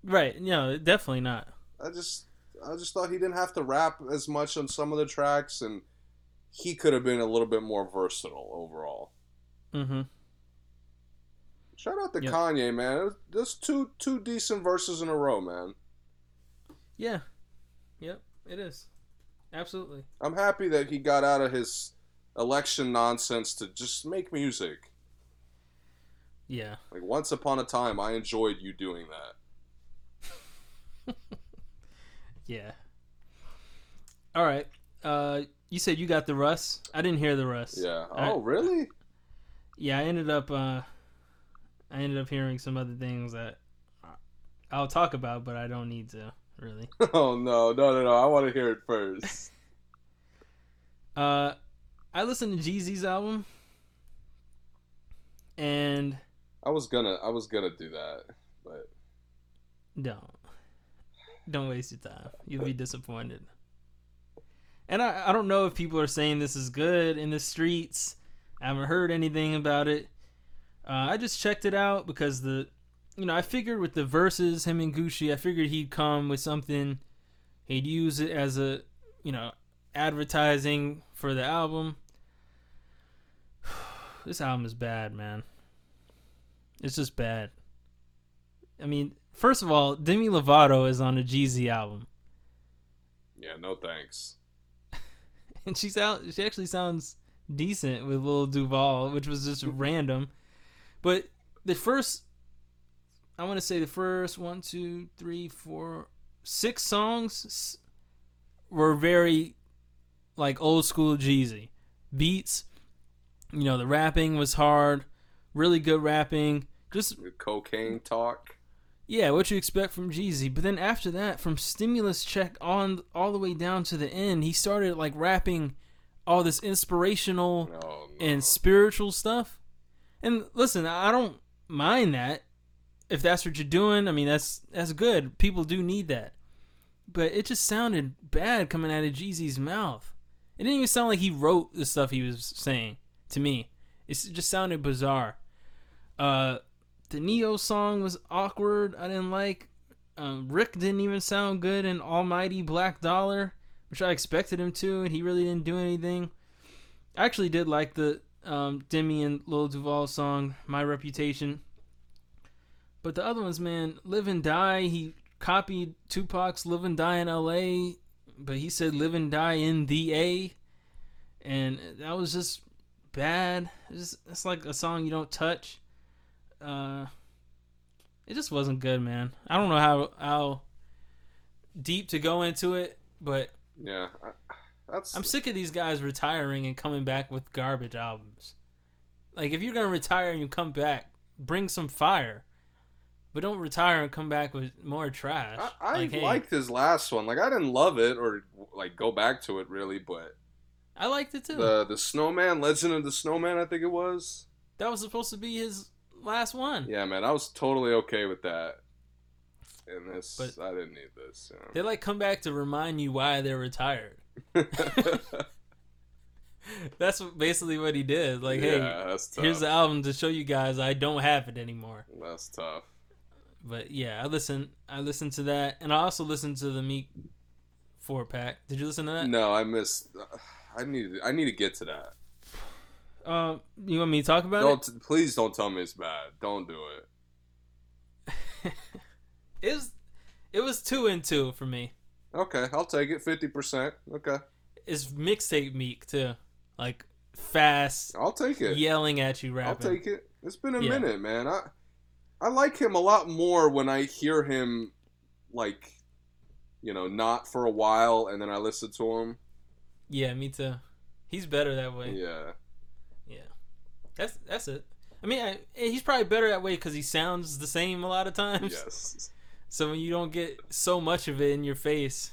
Right. No, definitely not. I just, I just thought he didn't have to rap as much on some of the tracks, and he could have been a little bit more versatile overall. Mm hmm Shout out to Yep. Kanye, man. There's two two decent verses in a row, man. Yeah. Yep. It is. Absolutely. I'm happy that he got out of his election nonsense to just make music. Yeah. Like once upon a time, I enjoyed you doing that. Yeah. All right. Uh, you said you got the Russ. I didn't hear the Russ. Yeah. I- Oh, really? Yeah, I ended up. Uh, I ended up hearing some other things that I'll talk about, but I don't need to really. Oh no, no, no, no! I want to hear it first. Uh, I listened to Jeezy's album, and I was gonna, I was gonna do that, but don't don't waste your time. You'll be disappointed. And I, I don't know if people are saying this is good in the streets. I haven't heard anything about it. Uh, I just checked it out because the, you know, I figured with the verses, him and Gucci, I figured he'd come with something. He'd use it as a, you know, advertising for the album. This album is bad, man. It's just bad. I mean, first of all, Demi Lovato is on a Jeezy album, yeah, no thanks. and she sound she actually sounds decent with Lil Duval, which was just random. But the first, I want to say the first one, two, three, four, six songs were very like old school Jeezy beats. You know, the rapping was hard, really good rapping. Just Cocaine talk. Yeah, what you expect from Jeezy. But then after that, from stimulus check on all the way down to the end, he started like rapping all this inspirational No, no. and spiritual stuff. And listen, I don't mind that. If that's what you're doing, I mean that's that's good. People do need that. but it just sounded bad coming out of Jeezy's mouth. It didn't even sound like he wrote the stuff he was saying to me. It just sounded bizarre. Uh, the Neo song was awkward. I didn't like. Um, Rick didn't even sound good in Almighty Black Dollar, which I expected him to, and he really didn't do anything. I actually did like the um, Demi and Lil Duval song, My Reputation. But the other ones, man, Live and Die, he copied Tupac's Live and Die in LA, but he said Live and Die in the A. And that was just bad. It's, just, it's like a song you don't touch. Uh, it just wasn't good, man. I don't know how how deep to go into it, but Yeah, that's I'm sick of these guys retiring and coming back with garbage albums. Like if you're gonna retire and you come back, bring some fire, but don't retire and come back with more trash. I, I Like, hey, liked his last one. Like I didn't love it or like go back to it really, but I liked it too. the the Snowman, Legend of the Snowman, I think it was. that was supposed to be his last one. Yeah, man, I was totally okay with that. And this, But- I didn't need this. you know. They like come back to remind you why they're retired. That's basically what he did. Like, hey, yeah, that's tough. here's the album to show you guys I don't have it anymore. That's tough. But yeah, I listen. I listened to that, and I also listened to the Meek four pack. Did you listen to that? No, I missed. Uh, I need. I need to get to that. Um, you want me to talk about Don't please don't tell me it's bad. Don't do it. it? It was, it was two and two for me. Okay, I'll take it. Fifty percent. Okay, It's mixtape Meek too, like fast, I'll take it. yelling at you, rapper. I'll take it. It's been a Yeah. minute, man. I I like him a lot more when I hear him, like, you know, not for a while, and then I listen to him. Yeah, me too. He's better that way. Yeah, Yeah. That's that's it. I mean, I, he's probably better that way because he sounds the same a lot of times. yes, So when you don't get so much of it in your face,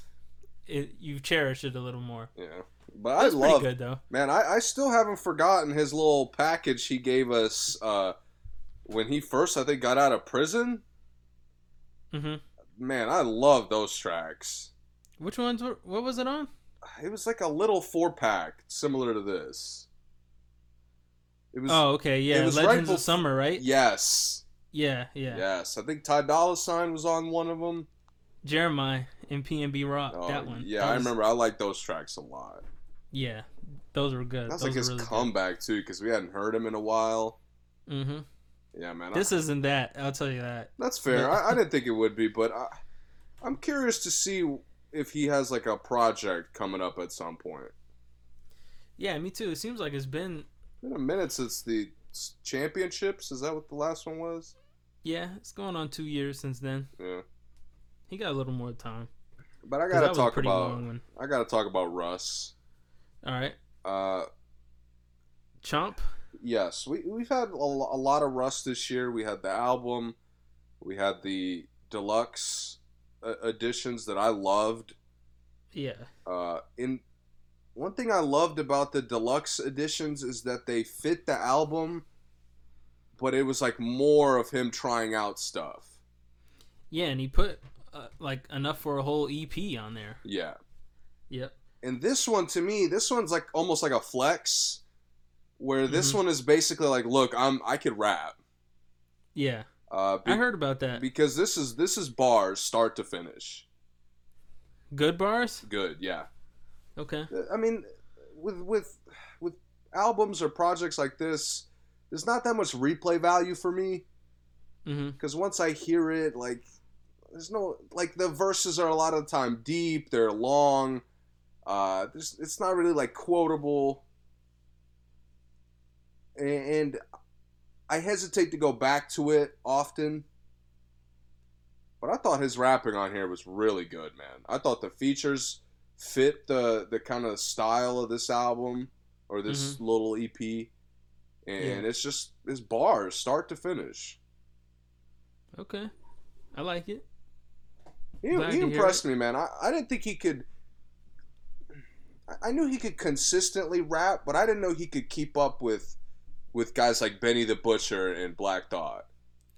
it you cherish it a little more. yeah. But I That's pretty love, good though. man. I I still haven't forgotten his little package he gave us uh, when he first, I think, got out of prison. hmm Man, I love those tracks. Which ones? Were, what was it on? It was like a little four pack, similar to this. It was Oh, okay, yeah. it was Legends right of Summer, right? yes, Yeah, yeah. yes. I think Ty Dolla Sign was on one of them. Jeremih and PNB Rock. Oh, that one. Yeah, That I remember. I like those tracks a lot. Yeah, those were good. That's those like his really comeback too, because we hadn't heard him in a while. Good. hmm Yeah, man. This I, isn't that. I'll tell you that. that's fair. I, I didn't think it would be, but I, I'm curious to see if he has like a project coming up at some point. Yeah, me too. It seems like it's been. Been a minute since the championships. Is that what the last one was? Yeah, it's going on two years since then. Yeah. He got a little more time. But I gotta talk about. I gotta talk about Russ. All right, Uh, Chomp. yes, we we've had a, a lot of Russ this year. We had the album, we had the deluxe editions that I loved. Yeah, Uh, in one thing I loved about the deluxe editions is that they fit the album, but it was like more of him trying out stuff. yeah, and he put uh, like enough for a whole EP on there. Yeah. Yep. And this one to me, this one's like almost like a flex, where this Mhm. one is basically like, look, I'm I could rap. Yeah, Uh, be- I heard about that. because this is this is bars start to finish. Good bars. Good, yeah. Okay. I mean, with with with albums or projects like this, there's not that much replay value for me because once I hear it, like, there's no like the verses are a lot of the time deep, they're long. Uh, it's not really like quotable, and I hesitate to go back to it often. But I thought his rapping on here was really good, man. I thought the features fit the the kind of style of this album or this mm-hmm. little EP, and it's just his bars start to finish. Okay. I like it. He, he impressed me, man. I, I didn't think he could. I knew he could consistently rap, but I didn't know he could keep up with with guys like Benny the Butcher and Black Thought.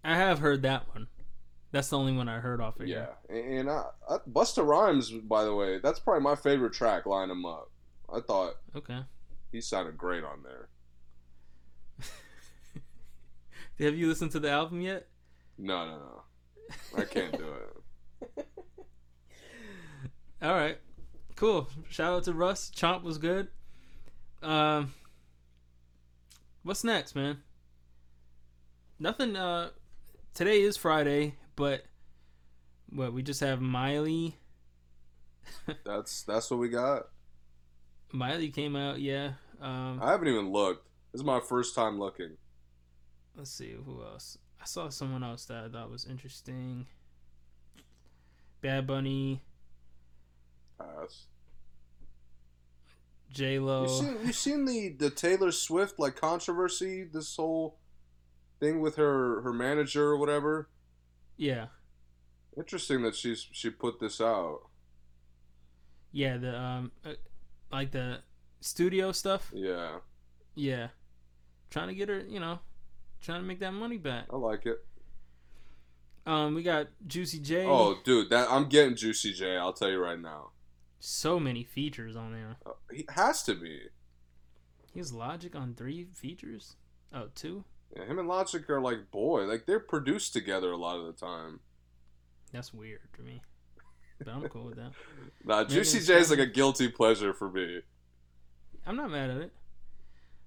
I have heard that one. That's the only one I heard off of it. Yeah, here. and I, I, Busta Rhymes, by the way, that's probably my favorite track. Line him up. I thought Okay. he sounded great on there. Have you listened to the album yet? No, no, no, I can't do it. All right. Cool. Shout out to Russ. Chomp was good. Um What's next, man? Nothing uh today is Friday, but what, we just have Miley. That's that's what we got. Miley came out, yeah. Um I haven't even looked. This is my first time looking. let's see who else. I saw someone else that I thought was interesting. Bad Bunny, Pass. J Lo. You seen you seen the the Taylor Swift like controversy? This whole thing with her her manager or whatever. Yeah. Interesting that she's she put this out. Yeah, the um uh, like the studio stuff. Yeah, Yeah. Trying to get her, you know, trying to make that money back. I like it. Um, we got Juicy J. Oh, dude, that I'm getting Juicy J. I'll tell you right now. So many features on there. Uh, He has to be. He has Logic on three features. Oh, two? Yeah, him and Logic are like boy, like they're produced together a lot of the time. That's weird to me. But I'm cool with that. Nah, Juicy J is like a guilty pleasure for me. I'm not mad at it.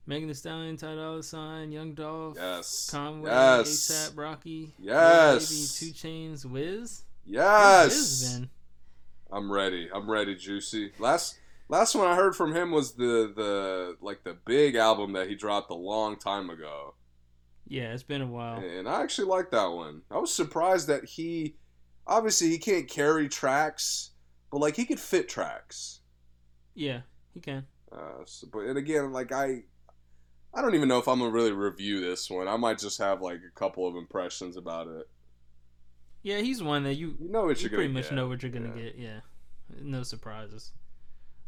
Megan Thee Stallion, Ty Dolla Sign, Young Dolph, Yes. Conway, Yes. ASAP, Rocky, Yes. Baby, Two Chainz, Wiz. Yes. Wiz been? I'm ready. I'm ready, Juicy. Last last one I heard from him was the the like the big album that he dropped a long time ago. Yeah, it's been a while. And I actually like that one. I was surprised that he obviously he can't carry tracks, but like he could fit tracks. Yeah, he can. Uh, so, but and again, like I, I don't even know if I'm gonna really review this one. I might just have like a couple of impressions about it. Yeah, he's one that you You know what you you're pretty much get. know what you're gonna Yeah. get. Yeah, no surprises.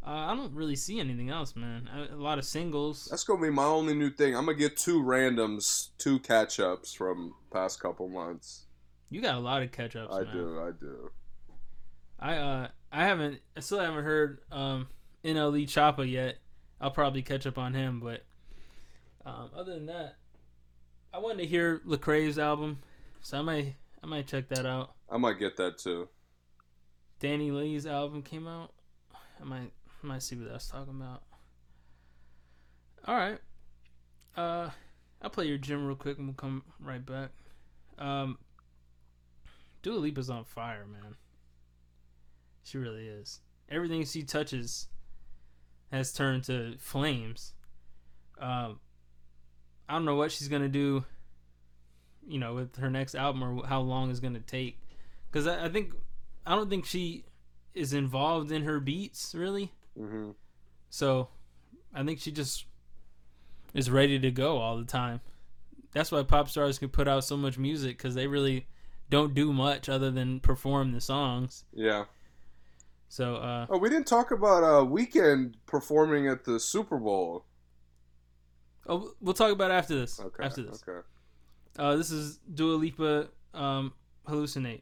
Uh, I don't really see anything else, man. A, a lot of singles. That's gonna be my only new thing. I'm gonna get two randoms, two catch ups from past couple months. You got a lot of catch ups. I man. do, I do. I uh I haven't I still haven't heard um NLE Choppa yet. I'll probably catch up on him, but um, other than that, I wanted to hear Lecrae's album, so I might I might check that out. I might get that too. Danny Lee's album came out. I might I might see what that's talking about. All right. Uh I'll play your gym real quick and we'll come right back. Um Dua Lipa's on fire, man. She really is. Everything she touches has turned to flames. Um I don't know what she's going to do you know with her next album or how long it's going to take cuz I, I think I don't think she is involved in her beats really. hmm So I think she just is ready to go all the time. That's why pop stars can put out so much music because they really don't do much other than perform the songs. Yeah. So uh, Oh, we didn't talk about uh Weeknd performing at the Super Bowl. oh, we'll talk about it after this. Okay. After this, Okay. Uh, this is Dua Lipa, um, hallucinate.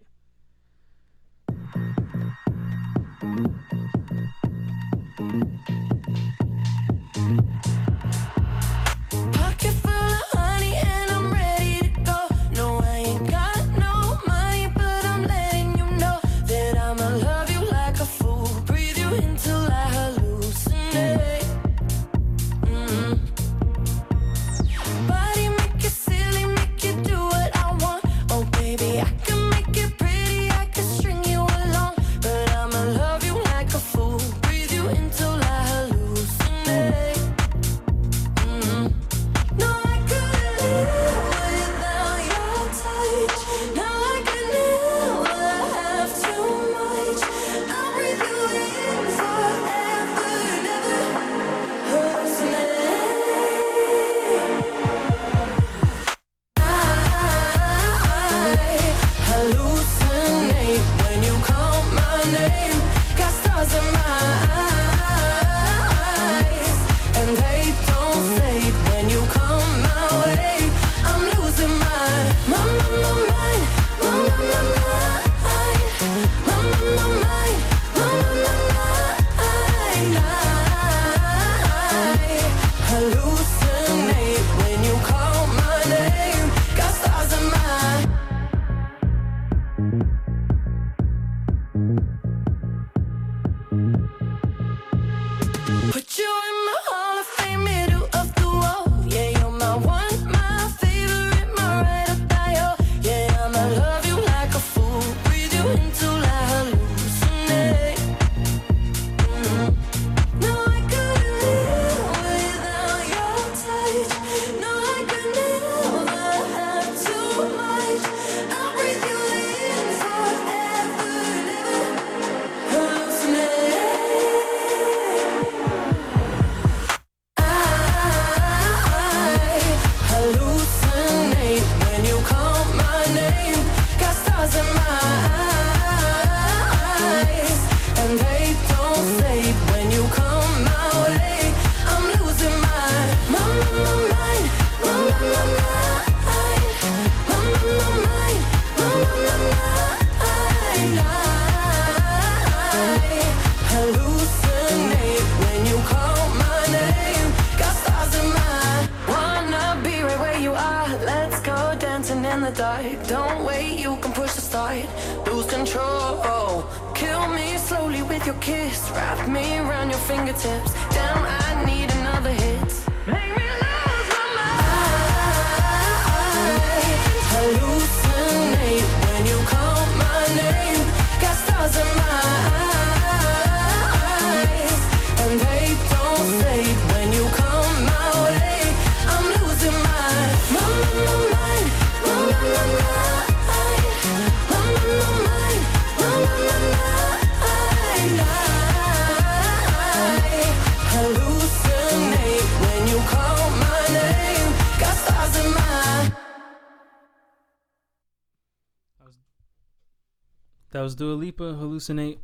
Was Dua Lipa, Hallucinate.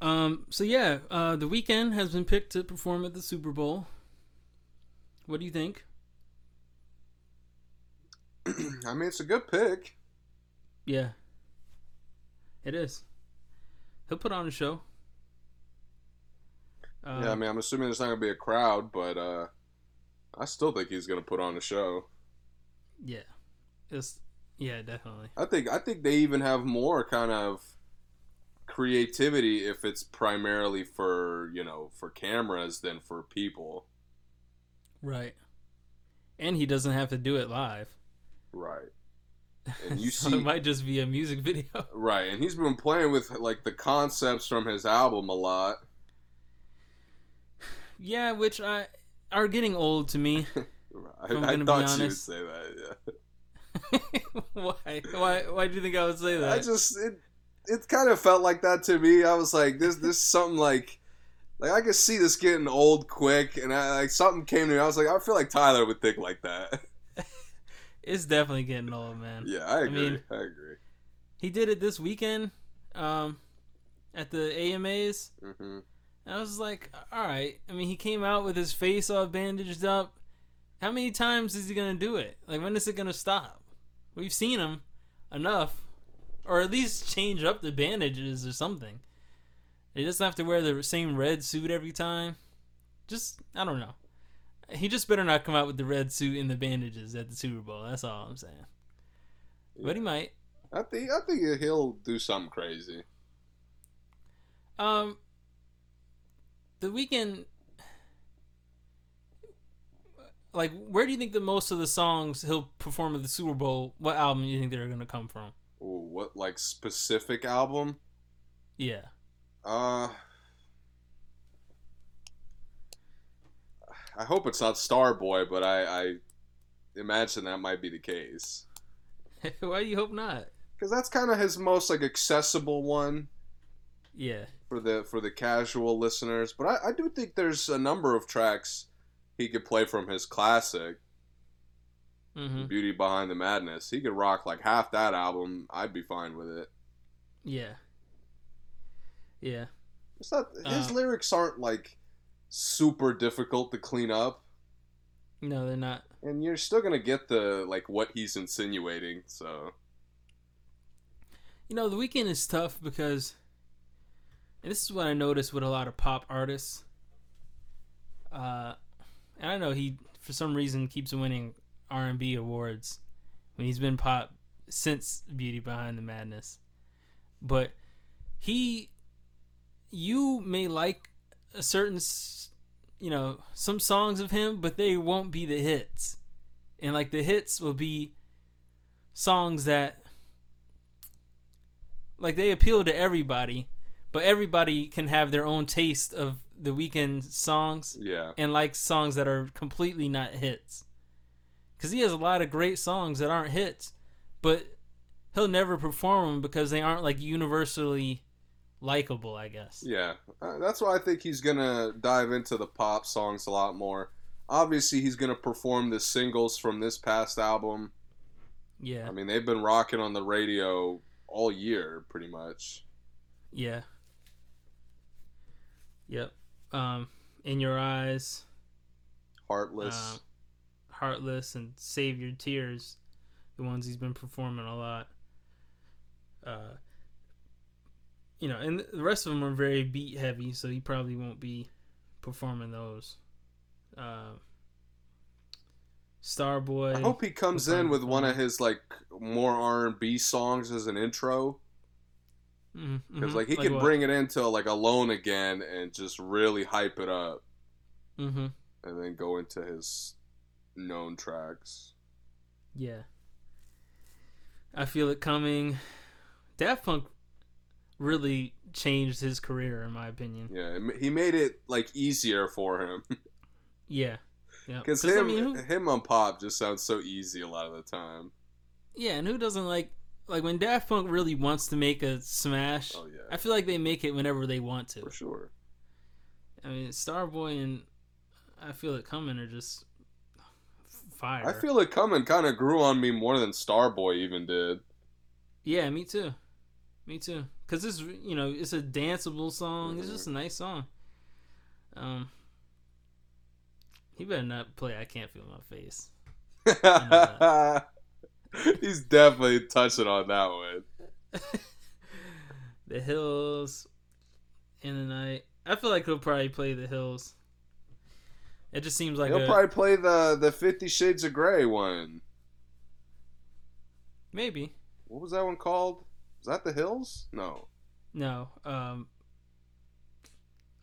Um, so yeah, uh, the Weeknd has been picked to perform at the Super Bowl. What do you think? I mean, it's a good pick. Yeah. It is. He'll put on a show. Uh, yeah, I mean, I'm assuming there's not gonna be a crowd, but uh, I still think he's gonna put on a show. yeah. It's yeah, definitely. I think I think they even have more kind of creativity if it's primarily for you know for cameras than for people. Right. And he doesn't have to do it live. Right. And you so see it might just be a music video. right, and he's been playing with like the concepts from his album a lot. yeah, which I are getting old to me. I, I thought you would say that. Yeah. why? Why? Why do you think I would say that? I just it it kind of felt like that to me. I was like, this this is something like like I could see this getting old quick, and I like something came to me. I was like, I feel like Tyler would think like that. it's definitely getting old, man. yeah, I agree. I, mean- agree. He did it this weekend, um, at the AMAs. hmm And I was like, all right. I mean, he came out with his face all bandaged up. How many times is he gonna do it? Like, when is it gonna stop? We've seen him enough, or at least change up the bandages or something. He doesn't have to wear the same red suit every time. Just, I don't know. He just better not come out with the red suit and the bandages at the Super Bowl. That's all I'm saying. But he might. I think I think he'll do something crazy. Um, the Weeknd, like, where do you think the most of the songs he'll perform at the Super Bowl? What album do you think they're gonna come from? Ooh, what like specific album? Yeah, Uh, I hope it's not Starboy, but I, I imagine that might be the case why do you hope not? because that's kind of his most like accessible one. Yeah, for the for the casual listeners. But I, I do think there's a number of tracks he could play from his classic mm-hmm. Beauty Behind the Madness. He could rock like half that album. I'd be fine with it. yeah, yeah. It's not his Uh, lyrics aren't like super difficult to clean up, No, they're not. and you're still gonna get the like what he's insinuating. So You know, the Weeknd is tough because, and this is what I notice with a lot of pop artists. Uh, I know he, for some reason, keeps winning R and B awards when he's been pop since Beauty Behind the Madness. But he you may like a certain, you know, some songs of him, but they won't be the hits. And like the hits will be songs that like they appeal to everybody, but everybody can have their own taste of the Weeknd songs Yeah. and like songs that are completely not hits. Cuz he has a lot of great songs that aren't hits, but he'll never perform them because they aren't like universally likable, I guess. Yeah, uh, that's why I think he's gonna dive into the pop songs a lot more. Obviously, he's gonna perform the singles from this past album. Yeah. I mean, they've been rocking on the radio all year, pretty much. Yeah. Yep. Um in your eyes, Heartless. Um, Heartless and Save Your Tears, the ones he's been performing a lot. Uh, you know, and the rest of them are very beat heavy, so he probably won't be performing those. Uh, Starboy. I hope he comes in with one of his like more R and B songs as an intro, because mhm. like he can what? bring it into like Alone Again and just really hype it up, Mhm. and then go into his known tracks. Yeah. I feel it coming. Daft Punk really changed his career, in my opinion. Yeah, he made it like easier for him. Yeah. Yeah. Because 'Cause, I him, mean, who- him on pop just sounds so easy a lot of the time. Yeah, and who doesn't like like when Daft Punk really wants to make a smash? Oh yeah, I feel like they make it whenever they want to. for sure. I mean, Starboy and I feel it coming are just fire. I feel it coming kind of grew on me more than Starboy even did. Yeah, me too. Me too. Cause it's you know it's a danceable song. It's just a nice song. Um, he better not play "I Can't Feel My Face." He's definitely touching on that one. the Hills in the night. I feel like he'll probably play the Hills. It just seems like He'll a, probably play the the Fifty Shades of Grey one. maybe What was that one called? Was that the Hills? No, no. Um,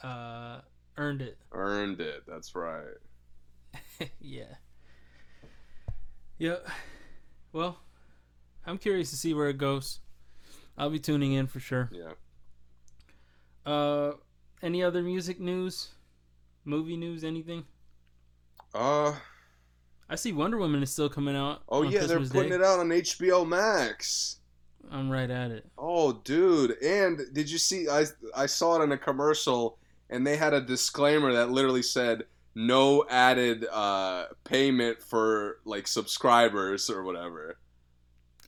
uh, earned it. earned it. That's right. yeah. Yep. Well, I'm curious to see where it goes. I'll be tuning in for sure. Yeah. Uh, any other music news, movie news, anything? Uh I see Wonder Woman is still coming out. oh yeah, they're putting Day. it out on HBO Max. I'm right at it. Oh, dude! And did you see? I I saw it in a commercial, and they had a disclaimer that literally said no added uh, payment for like subscribers or whatever.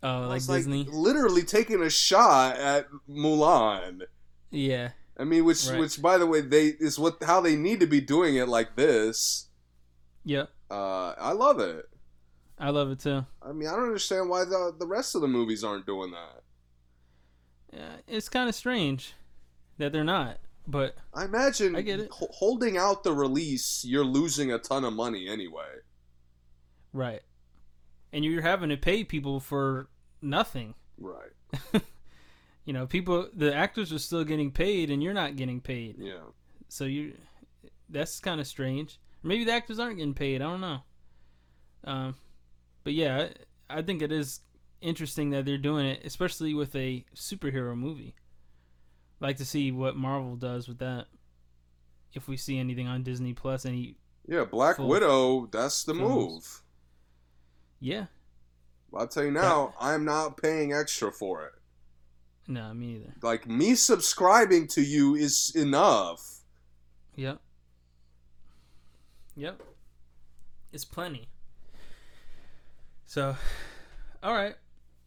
Oh, I like was Disney. literally taking a shot at Mulan. yeah. I mean, which Right. which by the way, they is what how they need to be doing it like this. Yep. Uh, I love it. I love it too. I mean, I don't understand why the the rest of the movies aren't doing that. Yeah, it's kind of strange that they're not, but I imagine I get it. holding out the release, you're losing a ton of money anyway. right. And you're having to pay people for nothing. Right. You know, people, the actors are still getting paid, and you're not getting paid. Yeah. So you, that's kind of strange. Maybe the actors aren't getting paid. I don't know. Um, but yeah, I, I think it is interesting that they're doing it, especially with a superhero movie. Like to see what Marvel does with that. If we see anything on Disney Plus, any Yeah, Black Full Widow, that's the films. move. yeah, I'll tell you now, I'm not paying extra for it. no, me either. Like me subscribing to you is enough. Yep. Yep. It's plenty. So, all right.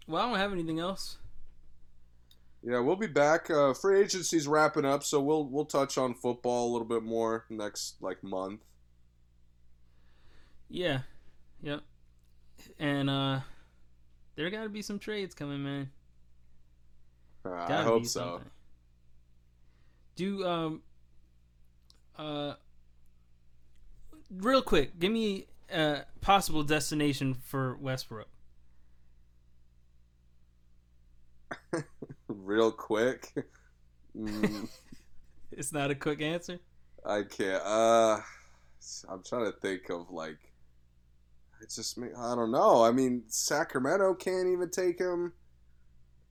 Well, I don't have anything else. Yeah, we'll be back. Uh, free agency's wrapping up, so we'll we'll touch on football a little bit more next like month. Yeah. Yep. And uh there got to be some trades coming, man. Uh, I hope so. something. Do um uh real quick, give me a possible destination for Westbrook. Real quick. Mm, It's not a quick answer. I can't. Uh, I'm trying to think of like. It's just me. I don't know. I mean, Sacramento can't even take him.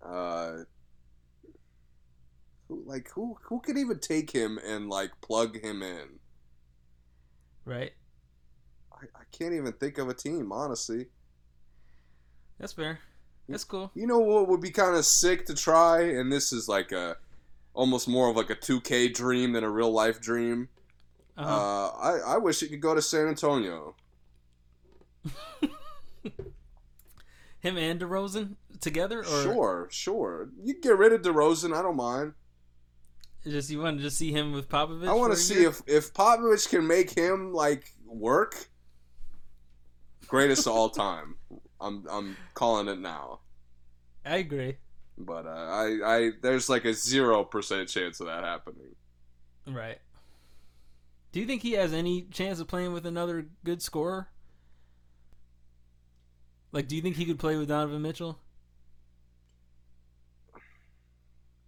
Uh, who like who who could even take him and like plug him in? Right. I, I can't even think of a team, honestly. That's fair. That's cool. You know what would be kind of sick to try, and this is like a almost more of like a 2K dream than a real life dream. Uh-huh. Uh, I I wish it could go to San Antonio. Him and DeRozan together, or Sure, sure. You get rid of DeRozan. I don't mind. just you want to just see him with Popovich? I want to see year? if if Popovich can make him like work. Greatest of all time. I'm I'm calling it now. I agree. But uh, I I there's like a zero percent chance of that happening. Right. Do you think he has any chance of playing with another good scorer? Like, do you think he could play with Donovan Mitchell?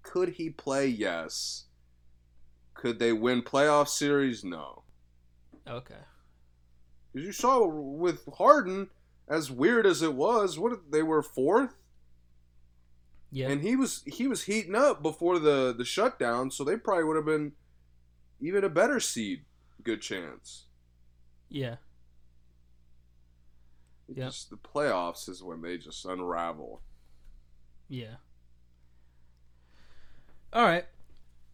Could he play? Yes. Could they win playoff series? No. Okay. Because you saw with Harden, as weird as it was, what they were fourth, Yeah. and he was he was heating up before the the shutdown, so they probably would have been even a better seed. Good chance. yeah. Yep. Just the playoffs is when they just unravel. Yeah. All right.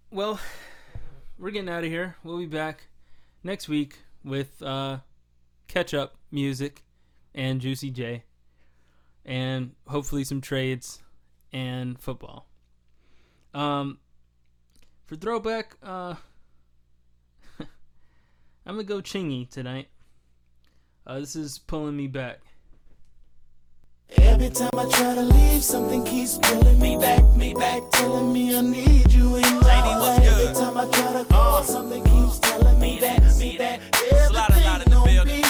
Well, we're getting out of here. We'll be back next week with uh, catch up music and Juicy J, and hopefully some trades and football. Um, for throwback, uh, I'm gonna go Chingy tonight. Uh, this is pulling me back. Every time I try to leave, something keeps pulling me back, me back, telling me I need you in my life. Every time I try to call, something keeps telling me that, me that everything gon' be alright.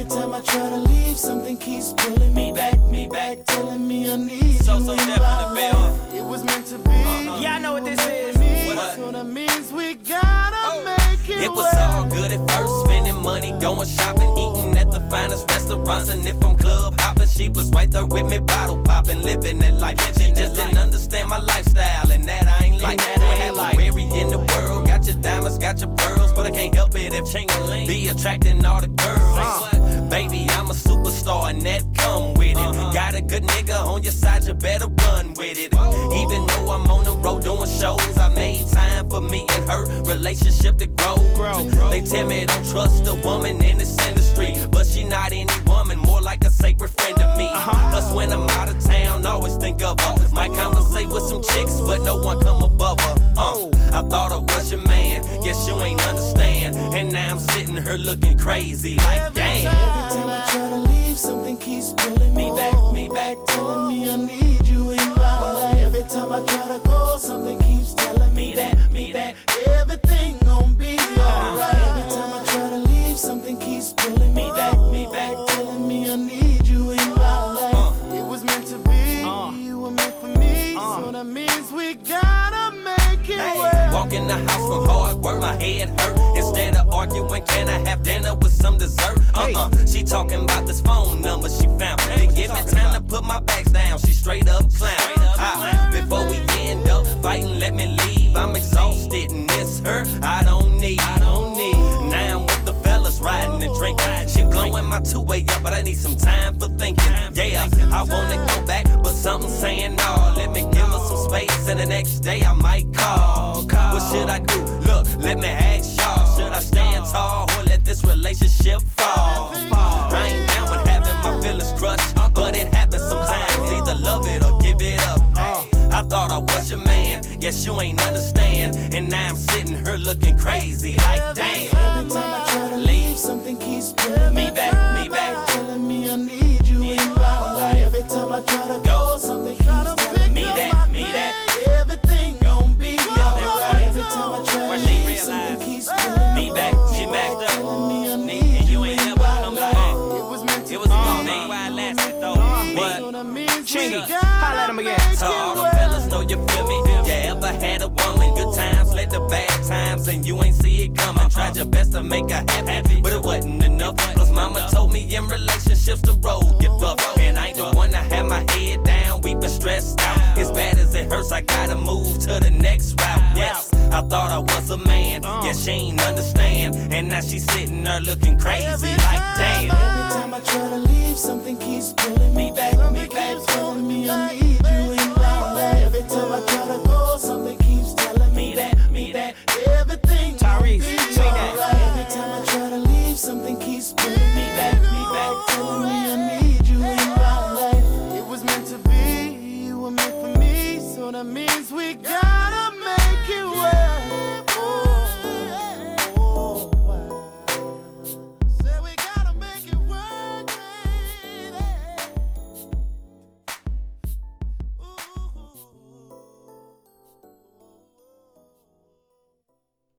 Every time I try to leave, something keeps pulling me back, me back, telling me I need so, you in my life. It was meant to be. Uh-huh. Yeah, I know what this is. Me, so that means we gotta oh. make it. It was all good at first, spending money, going shopping, eating at the finest restaurants, and if I'm club hopping, she was right there with me, bottle popping, living that life. She just didn't understand my lifestyle, and that I ain't like that. I had like Mary in the world, got your diamonds, got your pearls, but I can't help it if Ching be attracting all the girls. Uh. Baby, I'm a superstar, and that come with it. Got a good nigga on your side, you better run with it. Even though I'm on the road doing shows, I made time for me and her relationship to grow. grow They tell me don't trust a woman in this industry, but she not any woman, more like a sacred friend to me. huh Plus, when I'm out of town, always think of her. Might conversate with some chicks, but no one come above her. Uh, I thought I was your man, guess you ain't understand. And now I'm sitting here looking crazy, like damn. Every time I try to leave, something keeps pulling me back, me back, telling me I need you in my life. Every time I try to go, something keeps telling me that, me that everything gon' be alright. Every time I try to leave, something keeps pulling me back, Walk in the house from hard work, my head hurt. Instead of arguing, can I have dinner with some dessert? Uh-uh. She talking about this phone number she found. Didn't give me time to put my bags down. She straight up clown. Ah, before we end up fighting, let me leave. I'm exhausted and miss her. I don't need. I don't need. Now I'm with the fellas riding and drinking. She blowing my two way up, but I need some time for thinking. Yeah, I wanna go back, but something saying no. Let me give space, and the next day I might call. What should I do? Look, let me ask y'all. Should I stand tall or let this relationship fall? I ain't down with having my feelings crushed, but it happens sometimes. Either love it or give it up. I thought I was your man, guess you ain't understand. And now I'm sitting here looking crazy, like damn. Every time I try to leave, something keeps me back, your best to make her happy, but it wasn't enough. Plus, mama told me in relationships the road get rough. And I ain't the one to have my head down, we weeping stressed out. As bad as it hurts, I gotta move to the next route. Yes, I thought I was a man, uh. yeah, she ain't understand. And now she's sitting there looking crazy, like damn. Every time I try to leave, something keeps pulling me back. Me back, telling me I need you in my life. Every time I try to Only a